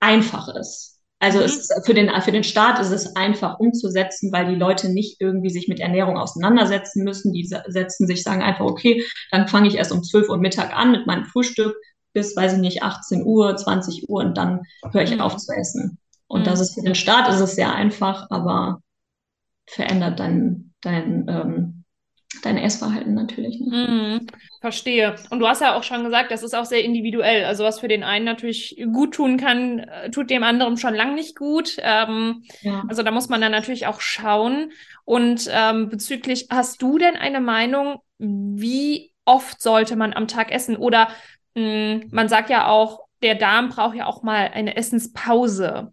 einfach ist. Also mhm. es für den, für den Staat ist es einfach umzusetzen, weil die Leute nicht irgendwie sich mit Ernährung auseinandersetzen müssen. Die setzen sich, sagen einfach, okay, dann fange ich erst um 12 Uhr Mittag an mit meinem Frühstück, bis, weiß ich nicht, 18 Uhr, 20 Uhr und dann höre ich mhm. auf zu essen. Und mhm. das ist für den Start ist es sehr einfach, aber verändert dein, dein, ähm, dein Essverhalten natürlich nicht. Mhm. Verstehe. Und du hast ja auch schon gesagt, das ist auch sehr individuell. Also was für den einen natürlich gut tun kann, äh, tut dem anderen schon lang nicht gut. Ähm, ja. Also da muss man dann natürlich auch schauen. Und ähm, bezüglich, hast du denn eine Meinung, wie oft sollte man am Tag essen? Oder hm, man sagt ja auch, der Darm braucht ja auch mal eine Essenspause.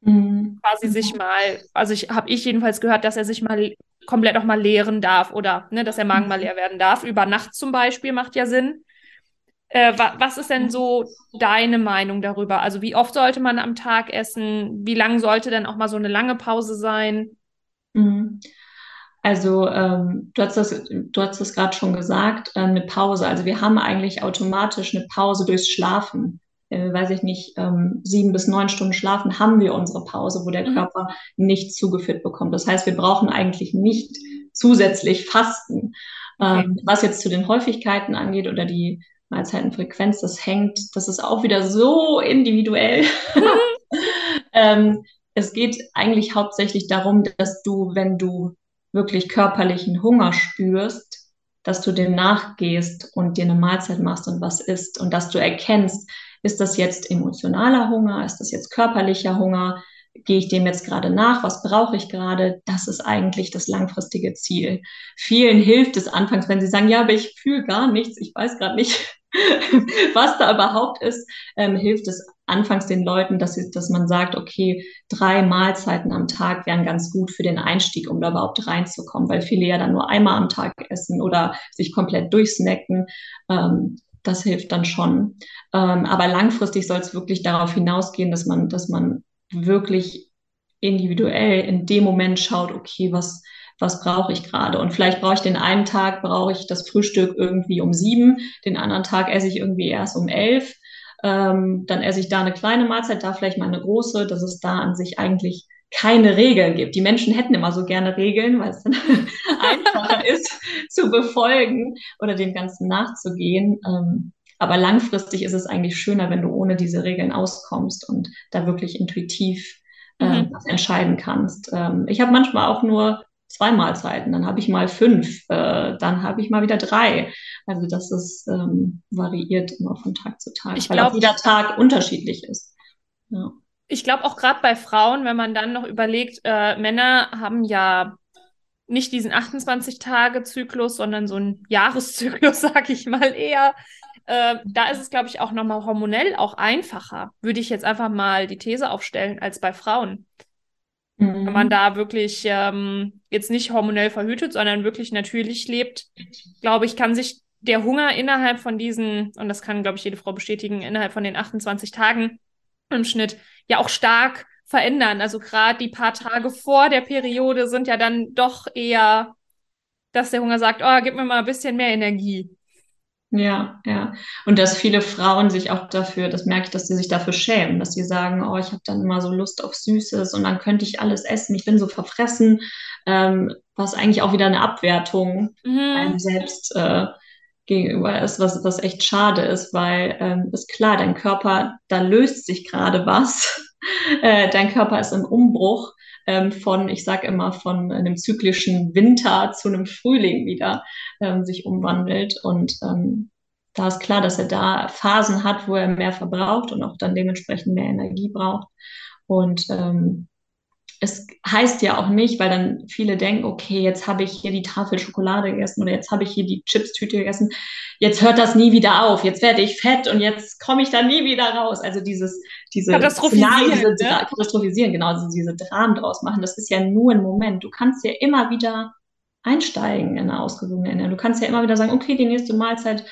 Mhm. Quasi sich mal, also ich habe ich jedenfalls gehört, dass er sich mal komplett auch mal leeren darf oder ne, dass der Magen mal mhm. leer werden darf. Über Nacht zum Beispiel macht ja Sinn. Äh, wa was ist denn so deine Meinung darüber? Also wie oft sollte man am Tag essen? Wie lang sollte denn auch mal so eine lange Pause sein? Mhm. Also ähm, du hast das, du hast das gerade schon gesagt, äh, eine Pause. Also wir haben eigentlich automatisch eine Pause durchs Schlafen. Äh, weiß ich nicht, ähm, sieben bis neun Stunden schlafen, haben wir unsere Pause, wo der mhm. Körper nicht zugeführt bekommt. Das heißt, wir brauchen eigentlich nicht zusätzlich Fasten. Okay. Ähm, was jetzt zu den Häufigkeiten angeht oder die Mahlzeitenfrequenz, das hängt, das ist auch wieder so individuell. ähm, es geht eigentlich hauptsächlich darum, dass du, wenn du wirklich körperlichen Hunger spürst, dass du dem nachgehst und dir eine Mahlzeit machst und was isst und dass du erkennst, ist das jetzt emotionaler Hunger, ist das jetzt körperlicher Hunger, gehe ich dem jetzt gerade nach, was brauche ich gerade, das ist eigentlich das langfristige Ziel. Vielen hilft es anfangs, wenn sie sagen, ja, aber ich fühle gar nichts, ich weiß gerade nicht, was da überhaupt ist, ähm, hilft es anfangs den Leuten, dass, sie, dass man sagt, okay, drei Mahlzeiten am Tag wären ganz gut für den Einstieg, um da überhaupt reinzukommen, weil viele ja dann nur einmal am Tag essen oder sich komplett durchsnacken. Ähm, das hilft dann schon. Ähm, aber langfristig soll es wirklich darauf hinausgehen, dass man, dass man wirklich individuell in dem Moment schaut, okay, was, was brauche ich gerade? Und vielleicht brauche ich den einen Tag, brauche ich das Frühstück irgendwie um sieben, den anderen Tag esse ich irgendwie erst um elf. Ähm, dann esse ich da eine kleine Mahlzeit, da vielleicht mal eine große, dass es da an sich eigentlich keine Regeln gibt. Die Menschen hätten immer so gerne Regeln, weil es dann einfacher ist zu befolgen oder dem Ganzen nachzugehen. Ähm, aber langfristig ist es eigentlich schöner, wenn du ohne diese Regeln auskommst und da wirklich intuitiv äh, mhm. entscheiden kannst. Ähm, ich habe manchmal auch nur zwei Mahlzeiten, dann habe ich mal fünf, äh, dann habe ich mal wieder drei. Also das ist ähm, variiert immer von Tag zu Tag, ich weil glaub, auch jeder Tag unterschiedlich ist. Ja. Ich glaube auch gerade bei Frauen, wenn man dann noch überlegt, äh, Männer haben ja nicht diesen 28-Tage-Zyklus, sondern so einen Jahreszyklus, sag ich mal eher. Äh, da ist es, glaube ich, auch nochmal hormonell auch einfacher, würde ich jetzt einfach mal die These aufstellen, als bei Frauen. Mhm. Wenn man da wirklich ähm, jetzt nicht hormonell verhütet, sondern wirklich natürlich lebt, glaube ich, kann sich der Hunger innerhalb von diesen, und das kann, glaube ich, jede Frau bestätigen, innerhalb von den 28 Tagen im Schnitt ja auch stark verändern. Also gerade die paar Tage vor der Periode sind ja dann doch eher, dass der Hunger sagt, oh, gib mir mal ein bisschen mehr Energie. Ja, ja. Und dass viele Frauen sich auch dafür, das merke ich, dass sie sich dafür schämen, dass sie sagen, oh, ich habe dann immer so Lust auf Süßes und dann könnte ich alles essen, ich bin so verfressen, ähm, was eigentlich auch wieder eine Abwertung mhm. einem selbst äh, gegenüber ist, was, was echt schade ist, weil ähm, ist klar, dein Körper, da löst sich gerade was. äh, dein Körper ist im Umbruch ähm, von, ich sage immer, von einem zyklischen Winter zu einem Frühling wieder ähm, sich umwandelt. Und ähm, da ist klar, dass er da Phasen hat, wo er mehr verbraucht und auch dann dementsprechend mehr Energie braucht. Und ähm, es heißt ja auch nicht, weil dann viele denken, okay, jetzt habe ich hier die Tafel Schokolade gegessen oder jetzt habe ich hier die Chips-Tüte gegessen, jetzt hört das nie wieder auf, jetzt werde ich fett und jetzt komme ich da nie wieder raus. Also dieses, diese Katastrophisieren, diese, ne? Katastrophisieren, genau, also diese Dramen draus machen, das ist ja nur ein Moment. Du kannst ja immer wieder einsteigen in eine ausgewogene Ernährung. Du kannst ja immer wieder sagen, okay, die nächste Mahlzeit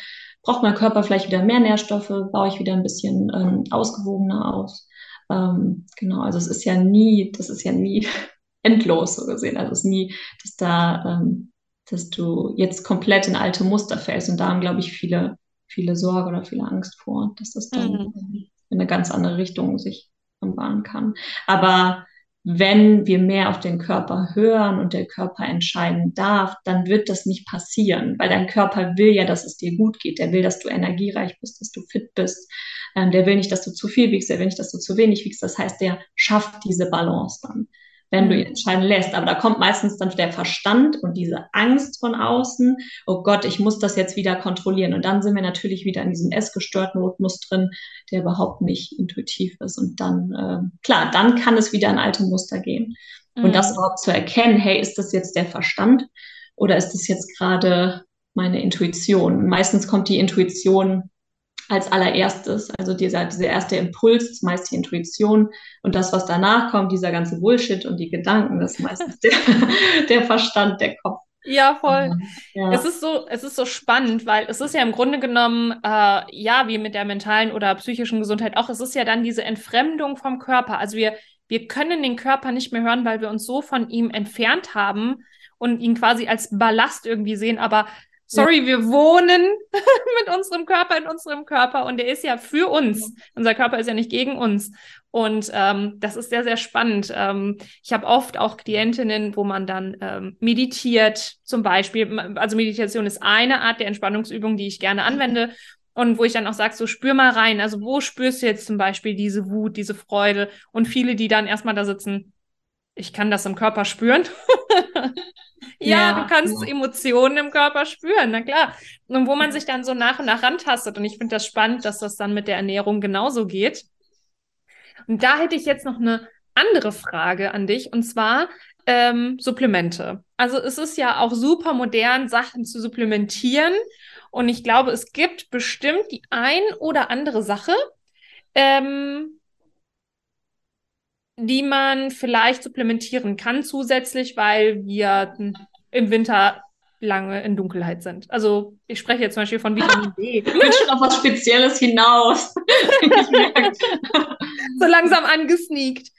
braucht mein Körper vielleicht wieder mehr Nährstoffe, baue ich wieder ein bisschen ähm, ausgewogener aus. Ähm, genau, also es ist ja nie, das ist ja nie endlos so gesehen. Also es ist nie, dass da, ähm, dass du jetzt komplett in alte Muster fällst. Und da haben, glaube ich, viele, viele Sorge oder viele Angst vor, dass das dann mhm. in eine ganz andere Richtung sich anbahnen kann. Aber wenn wir mehr auf den Körper hören und der Körper entscheiden darf, dann wird das nicht passieren, weil dein Körper will ja, dass es dir gut geht. Der will, dass du energiereich bist, dass du fit bist. Ähm, der will nicht, dass du zu viel wiegst, der will nicht, dass du zu wenig wiegst. Das heißt, der schafft diese Balance dann wenn du ihn entscheiden lässt. Aber da kommt meistens dann der Verstand und diese Angst von außen. Oh Gott, ich muss das jetzt wieder kontrollieren. Und dann sind wir natürlich wieder in diesem essgestörten Rhythmus drin, der überhaupt nicht intuitiv ist. Und dann, äh, klar, dann kann es wieder in alte Muster gehen. Mhm. Und das überhaupt zu erkennen, hey, ist das jetzt der Verstand oder ist das jetzt gerade meine Intuition? Meistens kommt die Intuition als allererstes. Also dieser, dieser erste Impuls ist meist die Intuition und das, was danach kommt, dieser ganze Bullshit und die Gedanken, das ist meistens der, der Verstand, der Kopf. Ja, voll. Ja. Es ist so, es ist so spannend, weil es ist ja im Grunde genommen, äh, ja, wie mit der mentalen oder psychischen Gesundheit auch, es ist ja dann diese Entfremdung vom Körper. Also wir, wir können den Körper nicht mehr hören, weil wir uns so von ihm entfernt haben und ihn quasi als Ballast irgendwie sehen. Aber Sorry, ja. wir wohnen mit unserem Körper in unserem Körper und der ist ja für uns. Unser Körper ist ja nicht gegen uns. Und ähm, das ist sehr, sehr spannend. Ähm, ich habe oft auch Klientinnen, wo man dann ähm, meditiert, zum Beispiel. Also Meditation ist eine Art der Entspannungsübung, die ich gerne anwende. Und wo ich dann auch sage, so spür mal rein. Also wo spürst du jetzt zum Beispiel diese Wut, diese Freude? Und viele, die dann erstmal da sitzen, ich kann das im Körper spüren. ja, ja, du kannst ja. Emotionen im Körper spüren, na klar. Und wo man sich dann so nach und nach rantastet. Und ich finde das spannend, dass das dann mit der Ernährung genauso geht. Und da hätte ich jetzt noch eine andere Frage an dich, und zwar ähm, Supplemente. Also es ist ja auch super modern, Sachen zu supplementieren. Und ich glaube, es gibt bestimmt die ein oder andere Sache, ähm, die man vielleicht supplementieren kann zusätzlich, weil wir im Winter lange in Dunkelheit sind. Also ich spreche jetzt zum Beispiel von Vitamin D. Du willst schon auf was Spezielles hinaus. so langsam angesneakt.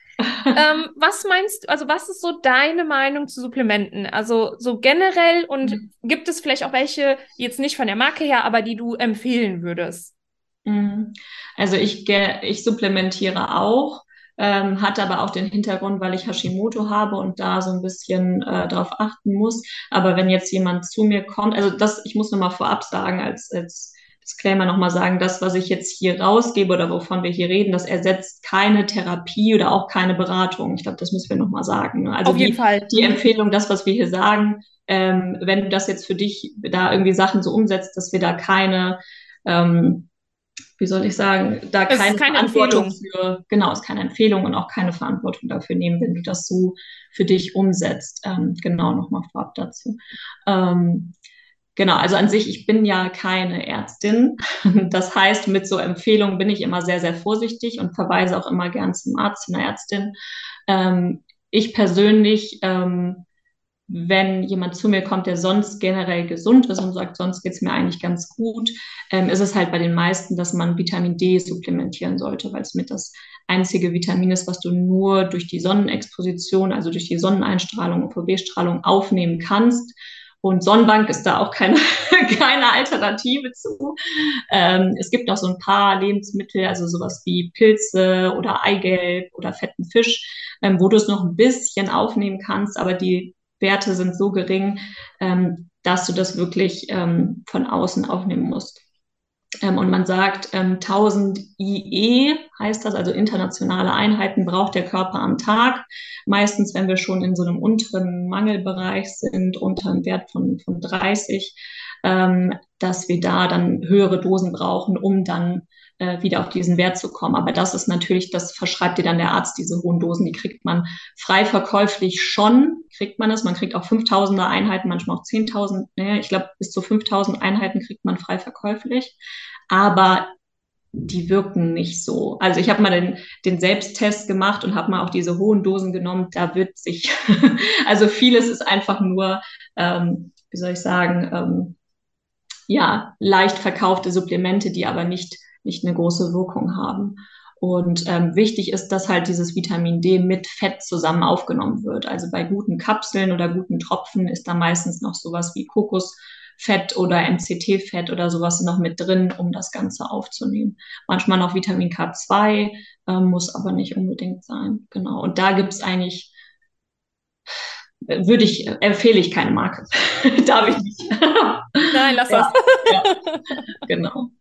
ähm, was meinst du, also was ist so deine Meinung zu Supplementen? Also so generell und mhm. gibt es vielleicht auch welche, jetzt nicht von der Marke her, aber die du empfehlen würdest? Mhm. Also ich, ich supplementiere auch ähm, hat aber auch den Hintergrund, weil ich Hashimoto habe und da so ein bisschen äh, darauf achten muss. Aber wenn jetzt jemand zu mir kommt, also das, ich muss nochmal vorab sagen, als, als Disclaimer nochmal sagen, das, was ich jetzt hier rausgebe oder wovon wir hier reden, das ersetzt keine Therapie oder auch keine Beratung. Ich glaube, das müssen wir nochmal sagen. Ne? Also Auf jeden die, Fall. Die Empfehlung, das, was wir hier sagen, ähm, wenn du das jetzt für dich da irgendwie Sachen so umsetzt, dass wir da keine ähm, wie soll ich sagen, da es keine, keine Verantwortung Empfehlung. für, genau, ist keine Empfehlung und auch keine Verantwortung dafür nehmen, wenn du das so für dich umsetzt. Ähm, genau, nochmal vorab dazu. Ähm, genau, also an sich, ich bin ja keine Ärztin. Das heißt, mit so Empfehlungen bin ich immer sehr, sehr vorsichtig und verweise auch immer gern zum Arzt, zu einer Ärztin. Ähm, ich persönlich ähm, wenn jemand zu mir kommt, der sonst generell gesund ist und sagt, sonst geht es mir eigentlich ganz gut, ähm, ist es halt bei den meisten, dass man Vitamin D supplementieren sollte, weil es mit das einzige Vitamin ist, was du nur durch die Sonnenexposition, also durch die Sonneneinstrahlung, UVB-Strahlung aufnehmen kannst. Und Sonnenbank ist da auch keine, keine Alternative zu. Ähm, es gibt noch so ein paar Lebensmittel, also sowas wie Pilze oder Eigelb oder fetten Fisch, ähm, wo du es noch ein bisschen aufnehmen kannst, aber die Werte sind so gering, ähm, dass du das wirklich ähm, von außen aufnehmen musst. Ähm, und man sagt, ähm, 1000 IE heißt das, also internationale Einheiten braucht der Körper am Tag. Meistens, wenn wir schon in so einem unteren Mangelbereich sind, unter einem Wert von, von 30, ähm, dass wir da dann höhere Dosen brauchen, um dann äh, wieder auf diesen Wert zu kommen. Aber das ist natürlich, das verschreibt dir dann der Arzt, diese hohen Dosen, die kriegt man frei verkäuflich schon, kriegt man es. Man kriegt auch 5000er Einheiten, manchmal auch 10.000, ne, ich glaube bis zu 5000 Einheiten kriegt man frei verkäuflich. Aber die wirken nicht so. Also ich habe mal den, den Selbsttest gemacht und habe mal auch diese hohen Dosen genommen. Da wird sich, also vieles ist einfach nur, ähm, wie soll ich sagen, ähm, ja, leicht verkaufte Supplemente, die aber nicht nicht eine große Wirkung haben. Und ähm, wichtig ist, dass halt dieses Vitamin D mit Fett zusammen aufgenommen wird. Also bei guten Kapseln oder guten Tropfen ist da meistens noch sowas wie Kokosfett oder MCT-Fett oder sowas noch mit drin, um das Ganze aufzunehmen. Manchmal noch Vitamin K2, ähm, muss aber nicht unbedingt sein. Genau. Und da gibt's eigentlich, würde ich, empfehle ich keine Marke. Darf ich nicht. Nein, lass das. Ja, ja, genau.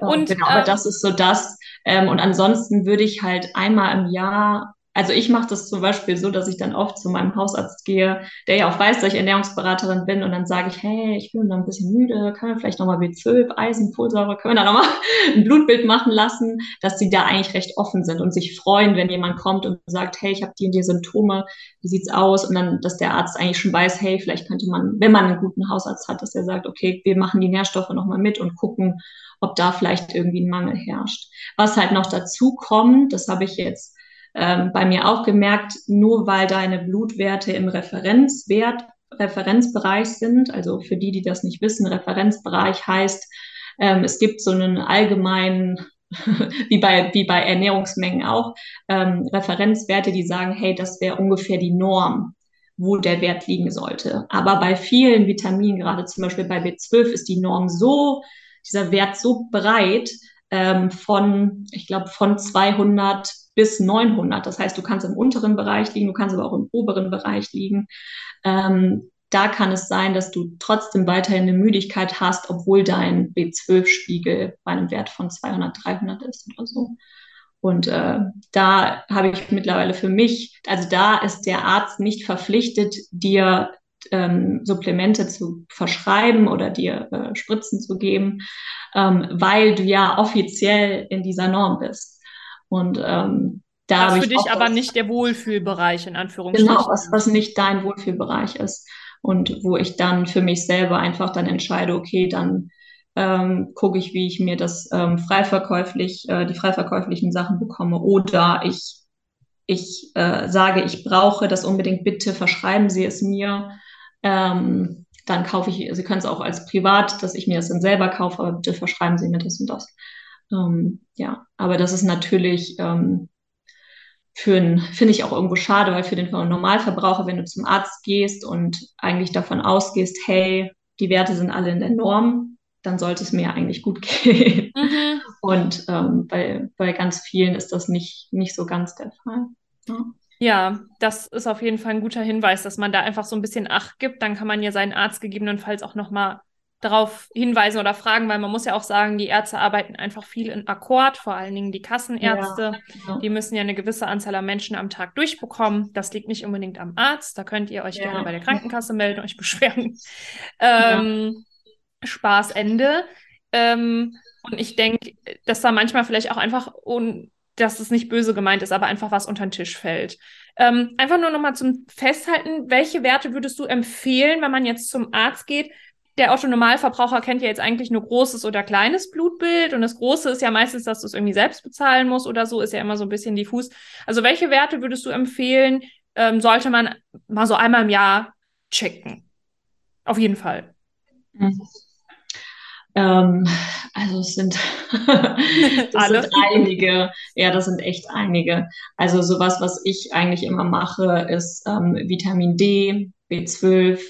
Und, genau, aber ähm, das ist so das. Ähm, und ansonsten würde ich halt einmal im Jahr also ich mache das zum Beispiel so, dass ich dann oft zu meinem Hausarzt gehe, der ja auch weiß, dass ich Ernährungsberaterin bin und dann sage ich, hey, ich bin da ein bisschen müde, können wir vielleicht nochmal B12, Eisen, Folsäure, können wir da nochmal ein Blutbild machen lassen, dass sie da eigentlich recht offen sind und sich freuen, wenn jemand kommt und sagt, hey, ich habe die und die Symptome, wie sieht's aus? Und dann, dass der Arzt eigentlich schon weiß, hey, vielleicht könnte man, wenn man einen guten Hausarzt hat, dass er sagt, okay, wir machen die Nährstoffe nochmal mit und gucken, ob da vielleicht irgendwie ein Mangel herrscht. Was halt noch dazu kommt, das habe ich jetzt ähm, bei mir auch gemerkt, nur weil deine Blutwerte im Referenzwert, Referenzbereich sind, also für die, die das nicht wissen, Referenzbereich heißt, ähm, es gibt so einen allgemeinen, wie bei, wie bei Ernährungsmengen auch, ähm, Referenzwerte, die sagen, hey, das wäre ungefähr die Norm wo der Wert liegen sollte. Aber bei vielen Vitaminen, gerade zum Beispiel bei B12, ist die Norm so, dieser Wert so breit ähm, von, ich glaube, von 200 bis 900. Das heißt, du kannst im unteren Bereich liegen, du kannst aber auch im oberen Bereich liegen. Ähm, da kann es sein, dass du trotzdem weiterhin eine Müdigkeit hast, obwohl dein B12-Spiegel bei einem Wert von 200, 300 ist oder so. Und äh, da habe ich mittlerweile für mich, also da ist der Arzt nicht verpflichtet, dir ähm, Supplemente zu verschreiben oder dir äh, Spritzen zu geben, ähm, weil du ja offiziell in dieser Norm bist. Und ähm, da was für dich aber nicht der Wohlfühlbereich in Anführungsstrichen. Genau, was, was nicht dein Wohlfühlbereich ist. Und wo ich dann für mich selber einfach dann entscheide, okay, dann ähm, gucke ich, wie ich mir das ähm, freiverkäuflich, äh, die freiverkäuflichen Sachen bekomme. Oder ich, ich äh, sage, ich brauche das unbedingt, bitte verschreiben Sie es mir. Ähm, dann kaufe ich, Sie können es auch als privat, dass ich mir das dann selber kaufe, aber bitte verschreiben Sie mir das und das. Ähm, ja, aber das ist natürlich ähm, für einen, finde ich auch irgendwo schade, weil für den Normalverbraucher, wenn du zum Arzt gehst und eigentlich davon ausgehst, hey, die Werte sind alle in der Norm, dann sollte es mir eigentlich gut gehen. Mhm. Und ähm, bei, bei ganz vielen ist das nicht, nicht so ganz der Fall. Ja. Ja, das ist auf jeden Fall ein guter Hinweis, dass man da einfach so ein bisschen Acht gibt. Dann kann man ja seinen Arzt gegebenenfalls auch nochmal darauf hinweisen oder fragen, weil man muss ja auch sagen, die Ärzte arbeiten einfach viel in Akkord, vor allen Dingen die Kassenärzte. Ja, ja. Die müssen ja eine gewisse Anzahl an Menschen am Tag durchbekommen. Das liegt nicht unbedingt am Arzt. Da könnt ihr euch ja. gerne bei der Krankenkasse melden, euch beschweren. Ähm, Spaß Ende. Ähm, und ich denke, dass da manchmal vielleicht auch einfach, un dass es nicht böse gemeint ist, aber einfach was unter den Tisch fällt. Ähm, einfach nur nochmal zum Festhalten, welche Werte würdest du empfehlen, wenn man jetzt zum Arzt geht, der Otto-Normalverbraucher kennt ja jetzt eigentlich nur großes oder kleines Blutbild und das große ist ja meistens, dass du es irgendwie selbst bezahlen musst oder so, ist ja immer so ein bisschen diffus. Also welche Werte würdest du empfehlen, ähm, sollte man mal so einmal im Jahr checken? Auf jeden Fall. Mhm. Ähm, also es sind, das sind einige, ja, das sind echt einige. Also sowas, was ich eigentlich immer mache, ist ähm, Vitamin D, B12,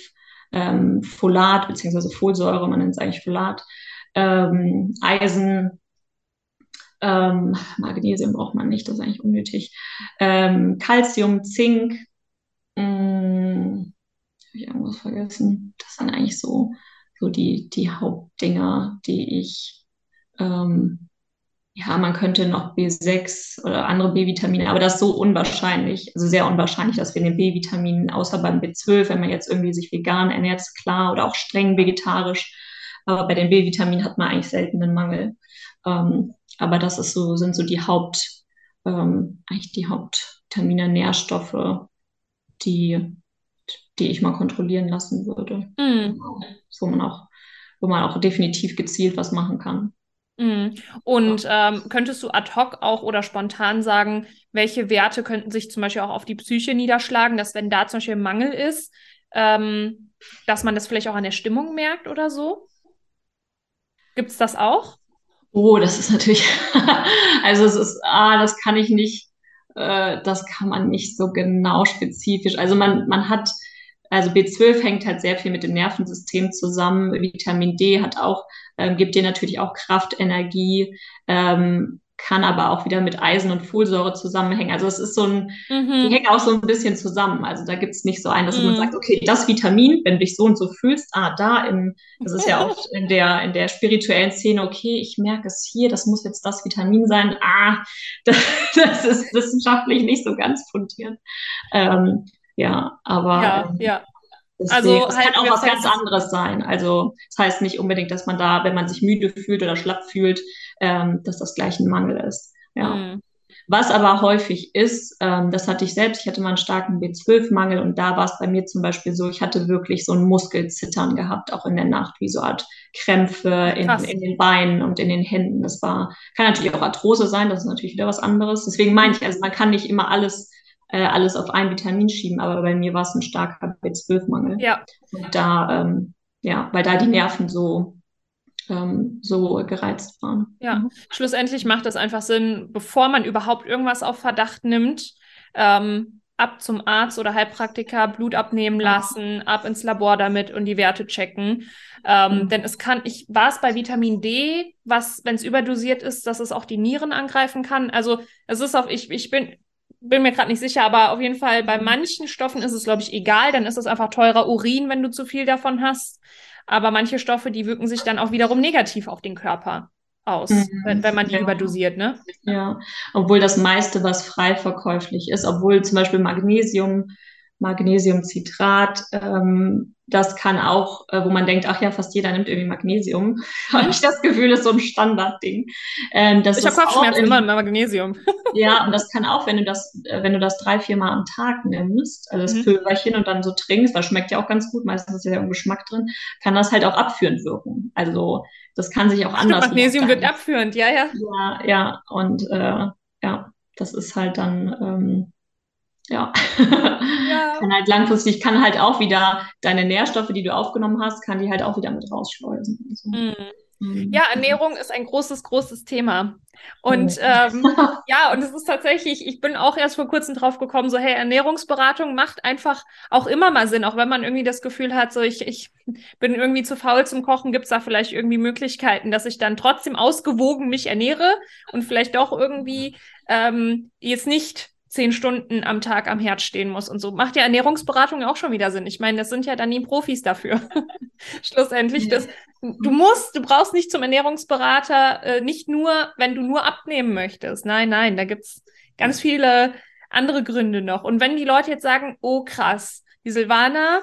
ähm, Folat beziehungsweise Folsäure, man nennt es eigentlich Folat, ähm, Eisen, ähm, Magnesium braucht man nicht, das ist eigentlich unnötig, ähm, Calcium, Zink, mh, hm, habe ich irgendwas vergessen? Das sind eigentlich so, so die, die Hauptdinger, die ich ähm, ja, man könnte noch B6 oder andere B-Vitamine, aber das ist so unwahrscheinlich, also sehr unwahrscheinlich, dass wir den B-Vitaminen, außer beim B12, wenn man jetzt irgendwie sich vegan ernährt, klar, oder auch streng vegetarisch, aber bei den B-Vitaminen hat man eigentlich selten einen Mangel. Ähm, aber das ist so, sind so die Haupt, ähm, eigentlich die Hauptvitamine, Nährstoffe, die, die ich mal kontrollieren lassen würde. Mm. Wo man auch, wo man auch definitiv gezielt was machen kann. Mhm. Und ähm, könntest du ad hoc auch oder spontan sagen, welche Werte könnten sich zum Beispiel auch auf die Psyche niederschlagen, dass wenn da zum Beispiel Mangel ist, ähm, dass man das vielleicht auch an der Stimmung merkt oder so? Gibt es das auch? Oh, das ist natürlich, also es ist, ah, das kann ich nicht, äh, das kann man nicht so genau spezifisch. Also man, man hat, also B12 hängt halt sehr viel mit dem Nervensystem zusammen. Vitamin D hat auch ähm, gibt dir natürlich auch Kraft, Energie, ähm, kann aber auch wieder mit Eisen und Folsäure zusammenhängen. Also es ist so ein, mhm. die hängen auch so ein bisschen zusammen. Also da gibt es nicht so einen, dass mhm. man sagt, okay, das Vitamin, wenn du dich so und so fühlst, ah, da im, das ist ja oft in der, in der spirituellen Szene, okay, ich merke es hier, das muss jetzt das Vitamin sein, ah, das, das ist wissenschaftlich nicht so ganz fundiert. Ähm, ja, aber ja, ähm, ja. Deswegen, also es halt kann auch was ganz anderes sein. Also das heißt nicht unbedingt, dass man da, wenn man sich müde fühlt oder schlapp fühlt, ähm, dass das gleich ein Mangel ist. Ja. Mhm. Was aber häufig ist, ähm, das hatte ich selbst, ich hatte mal einen starken B12-Mangel und da war es bei mir zum Beispiel so, ich hatte wirklich so ein Muskelzittern gehabt, auch in der Nacht, wie so eine Art Krämpfe in, in, den Beinen und in den Händen. Das war, kann natürlich auch Arthrose sein, das ist natürlich wieder was anderes. Deswegen meine ich, also man kann nicht immer alles äh, alles auf ein Vitamin schieben, aber bei mir war es ein starker B12-Mangel. Ja. Und da, ähm, ja, weil da die Nerven so ähm, so gereizt waren. Ja, mhm. schlussendlich macht es einfach Sinn, bevor man überhaupt irgendwas auf Verdacht nimmt, ähm, ab zum Arzt oder Heilpraktiker, Blut abnehmen lassen, ab ins Labor damit und die Werte checken. Ähm, mhm. Denn es kann, ich war es bei Vitamin D, was, wenn es überdosiert ist, dass es auch die Nieren angreifen kann. Also es ist auch, ich, ich bin bin mir gerade nicht sicher, aber auf jeden Fall bei manchen Stoffen ist es, glaube ich, egal. Dann ist es einfach teurer Urin, wenn du zu viel davon hast. Aber manche Stoffe, die wirken sich dann auch wiederum negativ auf den Körper aus, mhm. wenn, wenn, man die ja. überdosiert, ne? Ja, obwohl das meiste, was frei verkäuflich ist, obwohl zum Beispiel Magnesium Magnesiumcitrat. Ähm, das kann auch, äh, wo man denkt, ach ja, fast jeder nimmt irgendwie Magnesium. Habe ich das Gefühl, das ist so ein Standardding. Ähm, ich habe Kopfschmerzen immer mit Magnesium. ja, und das kann auch, wenn du das, äh, wenn du das drei, vier Mal am Tag nimmst, also das mhm. Pülverchen und dann so trinkst, das schmeckt ja auch ganz gut, meistens ist ja ein Geschmack drin, kann das halt auch abführend wirken. Also das kann sich auch anders. Magnesium wird abführend, ja, ja. Ja, ja, und äh, ja, das ist halt dann ähm, ja. ja. kann halt langfristig, kann halt auch wieder deine Nährstoffe, die du aufgenommen hast, kann die halt auch wieder mit rausschleusen. Also, mhm. Ja, Ernährung ist ein großes, großes Thema. Und ähm, ja, und es ist tatsächlich, ich bin auch erst vor kurzem drauf gekommen, so, hey, Ernährungsberatung macht einfach auch immer mal Sinn, auch wenn man irgendwie das Gefühl hat, so, ich, ich bin irgendwie zu faul zum Kochen, gibt es da vielleicht irgendwie Möglichkeiten, dass ich dann trotzdem ausgewogen mich ernähre und vielleicht doch irgendwie ähm, jetzt nicht zehn Stunden am Tag am Herd stehen muss und so. Macht ja Ernährungsberatung auch schon wieder Sinn. Ich meine, das sind ja dann die Profis dafür. Schlussendlich, das, du musst, du brauchst nicht zum Ernährungsberater, äh, nicht nur, wenn du nur abnehmen möchtest. Nein, nein, da gibt's ganz viele andere Gründe noch. Und wenn die Leute jetzt sagen, oh krass, die Silvana,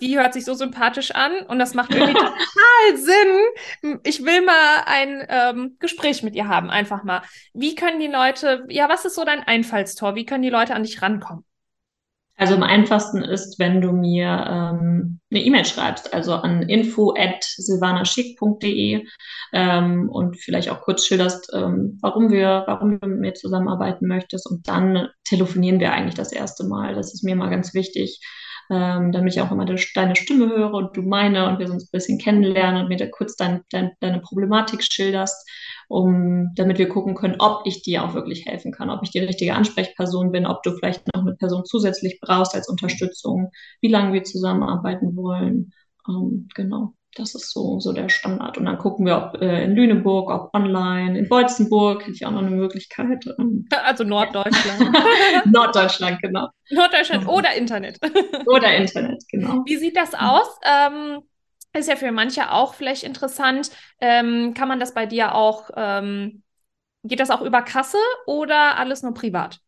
die hört sich so sympathisch an und das macht irgendwie total Sinn. Ich will mal ein ähm, Gespräch mit ihr haben, einfach mal. Wie können die Leute, ja, was ist so dein Einfallstor? Wie können die Leute an dich rankommen? Also am einfachsten ist, wenn du mir ähm, eine E-Mail schreibst, also an info at silvanaschick.de ähm, und vielleicht auch kurz schilderst, ähm, warum wir, warum du mit mir zusammenarbeiten möchtest und dann telefonieren wir eigentlich das erste Mal. Das ist mir mal ganz wichtig, ähm, damit ich auch immer de deine Stimme höre und du meine und wir uns ein bisschen kennenlernen und mir da kurz dein, dein, deine Problematik schilderst, um, damit wir gucken können, ob ich dir auch wirklich helfen kann, ob ich die richtige Ansprechperson bin, ob du vielleicht noch eine Person zusätzlich brauchst als Unterstützung, wie lange wir zusammenarbeiten wollen. Ähm, genau das ist so, so der Standard. Und dann gucken wir, ob äh, in Lüneburg, ob online, in Beutzenburg hätte ich auch noch eine Möglichkeit. Ähm, also Norddeutschland. Norddeutschland, genau. Norddeutschland oder Internet. oder Internet, genau. Wie sieht das aus? Ähm, ist ja für manche auch vielleicht interessant. Ähm, kann man das bei dir auch, ähm, geht das auch über Kasse oder alles nur privat?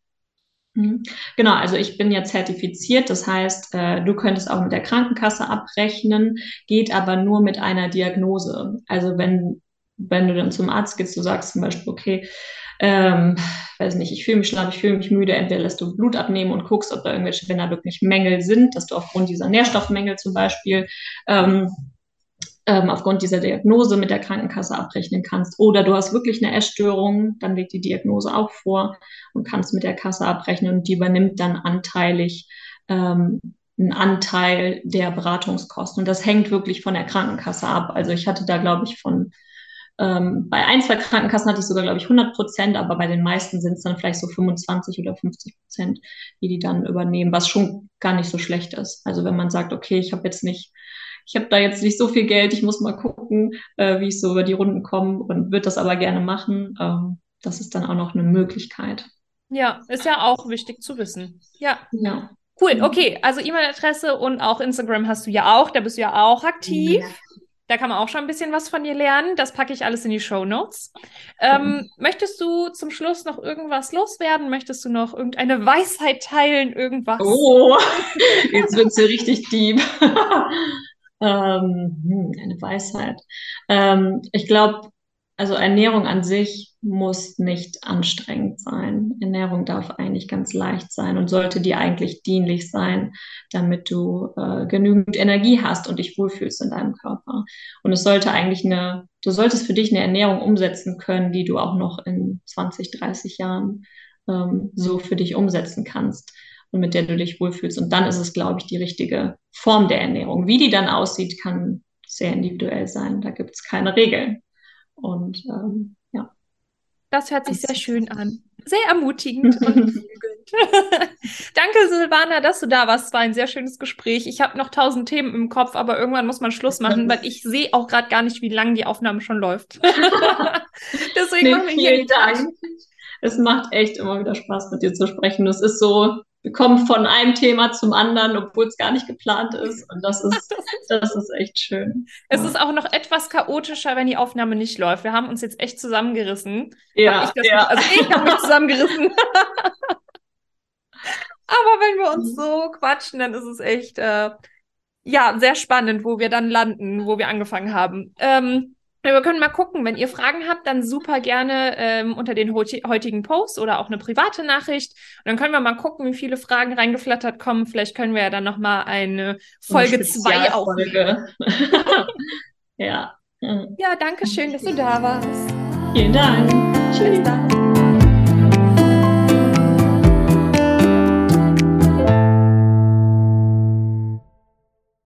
Mhm. Genau, also ich bin ja zertifiziert, das heißt, äh, du könntest auch mit der Krankenkasse abrechnen, geht aber nur mit einer Diagnose. Also wenn, wenn du dann zum Arzt gehst, du sagst zum Beispiel, okay, ähm, weiß nicht, ich fühle mich schlapp, ich fühle mich müde, entweder lässt du Blut abnehmen und guckst, ob da irgendwelche, wenn da wirklich Mängel sind, dass du aufgrund dieser Nährstoffmängel zum Beispiel ähm, ähm, aufgrund dieser Diagnose mit der Krankenkasse abrechnen kannst. Oder du hast wirklich eine Essstörung, dann liegt die Diagnose auch vor und kannst mit der Kasse abrechnen und die übernimmt dann anteilig ähm, einen Anteil der Beratungskosten. Und das hängt wirklich von der Krankenkasse ab. Also ich hatte da, glaube ich, von ähm, bei ein, zwei Krankenkassen hatte ich sogar, glaube ich, 100 Prozent, aber bei den meisten sind es dann vielleicht so 25 oder 50 Prozent, die die dann übernehmen, was schon gar nicht so schlecht ist. Also wenn man sagt, okay, ich habe jetzt nicht ich habe da jetzt nicht so viel Geld, ich muss mal gucken, äh, wie ich so über die Runden komme und würde das aber gerne machen. Ähm, das ist dann auch noch eine Möglichkeit. Ja, ist ja auch wichtig zu wissen. Ja. Ja. Cool, okay. Also E-Mail-Adresse und auch Instagram hast du ja auch. Da bist du ja auch aktiv. Ja. Da kann man auch schon ein bisschen was von dir lernen. Das packe ich alles in die Show Notes. Ähm, mhm. Möchtest du zum Schluss noch irgendwas loswerden? Möchtest du noch irgendeine Weisheit teilen? Irgendwas? Oh, jetzt wird es ja richtig deep. Ähm, hm, eine Weisheit. Ähm, ich glaube, also Ernährung an sich muss nicht anstrengend sein. Ernährung darf eigentlich ganz leicht sein und sollte dir eigentlich dienlich sein, damit du äh, genügend Energie hast und dich wohlfühlst in deinem Körper. Und es sollte eigentlich eine, du solltest für dich eine Ernährung umsetzen können, die du auch noch in 20, 30 Jahren ähm, so für dich umsetzen kannst und mit der du dich wohlfühlst. Und dann ist es, glaube ich, die richtige Form der Ernährung. Wie die dann aussieht, kann sehr individuell sein. Da gibt es keine Regeln. Und ähm, ja. Das hört sich sehr schön an. Sehr ermutigend und Danke, Silvana, dass du da warst. Es war ein sehr schönes Gespräch. Ich habe noch tausend Themen im Kopf, aber irgendwann muss man Schluss machen, weil ich sehe auch gerade gar nicht, wie lange die Aufnahme schon läuft. Deswegen nee, machen wir vielen Dank. Es macht echt immer wieder Spaß, mit dir zu sprechen. Es ist so, wir kommen von einem Thema zum anderen, obwohl es gar nicht geplant ist. Und das ist, das ist echt schön. Es ja. ist auch noch etwas chaotischer, wenn die Aufnahme nicht läuft. Wir haben uns jetzt echt zusammengerissen. Ja, ich ja. also ich habe mich zusammengerissen. Aber wenn wir uns so quatschen, dann ist es echt, äh, ja, sehr spannend, wo wir dann landen, wo wir angefangen haben. Ähm, wir können mal gucken, wenn ihr Fragen habt, dann super gerne ähm, unter den heutigen Post oder auch eine private Nachricht. Und dann können wir mal gucken, wie viele Fragen reingeflattert kommen. Vielleicht können wir ja dann nochmal eine Folge 2 aufnehmen. ja. Ja, danke schön, dass du da warst. Vielen Dank. Tschüss.